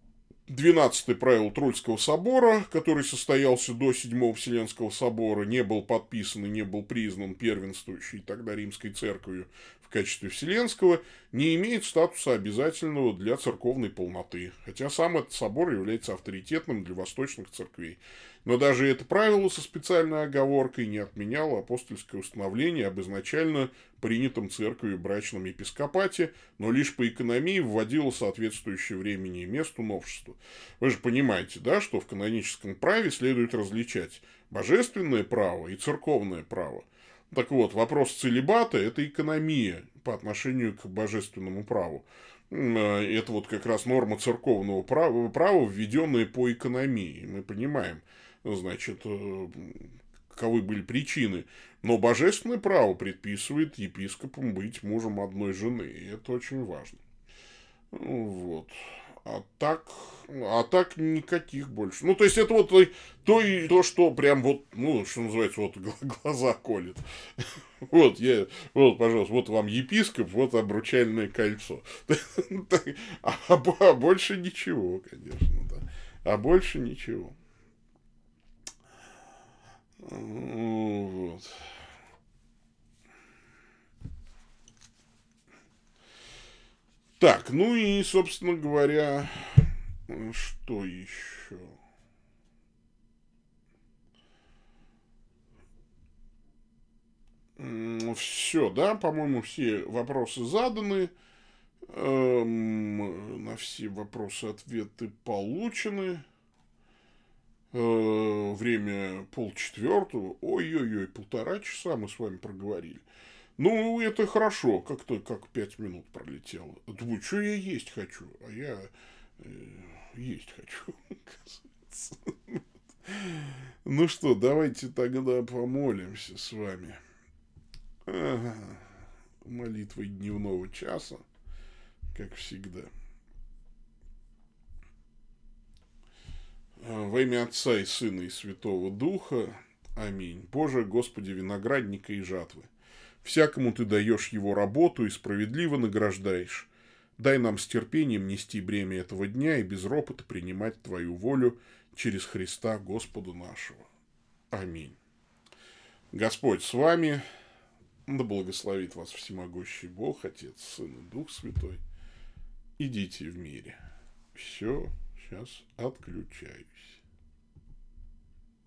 12 правило Трульского собора, который состоялся до 7 Вселенского собора, не был подписан и не был признан первенствующей тогда Римской церковью в качестве Вселенского, не имеет статуса обязательного для церковной полноты, хотя сам этот собор является авторитетным для восточных церквей. Но даже это правило со специальной оговоркой не отменяло апостольское установление об изначально принятом церковью брачном епископате, но лишь по экономии вводило соответствующее времени и месту новшество. Вы же понимаете, да, что в каноническом праве следует различать божественное право и церковное право – так вот, вопрос целебата – это экономия по отношению к божественному праву. А, это вот как раз норма церковного права, права введенная по экономии. Мы понимаем, значит, э, каковы были причины. Но божественное право предписывает епископам быть мужем одной жены. И это очень важно. Вот. А так, а так никаких больше. Ну, то есть, это вот то, и то, что прям вот, ну, что называется, вот глаза колет. Вот, я, вот, пожалуйста, вот вам епископ, вот обручальное кольцо. А, а больше ничего, конечно, да. А больше ничего. Вот. Так, ну и, собственно говоря, что еще? Все, да, по-моему, все вопросы заданы. Эм, на все вопросы ответы получены. Э, время полчетвертого. Ой-ой-ой, полтора часа мы с вами проговорили. Ну, это хорошо, как-то как пять минут пролетело. Думаю, что я есть хочу, а я э, есть хочу, Ну что, давайте тогда помолимся с вами. Ага. Молитвой дневного часа, как всегда. Во имя Отца и Сына и Святого Духа. Аминь. Боже, Господи, виноградника и жатвы – Всякому ты даешь его работу и справедливо награждаешь. Дай нам с терпением нести бремя этого дня и без ропота принимать Твою волю через Христа Господа нашего. Аминь. Господь с вами, да благословит вас всемогущий Бог, Отец, Сын и Дух Святой. Идите в мире. Все, сейчас отключаюсь.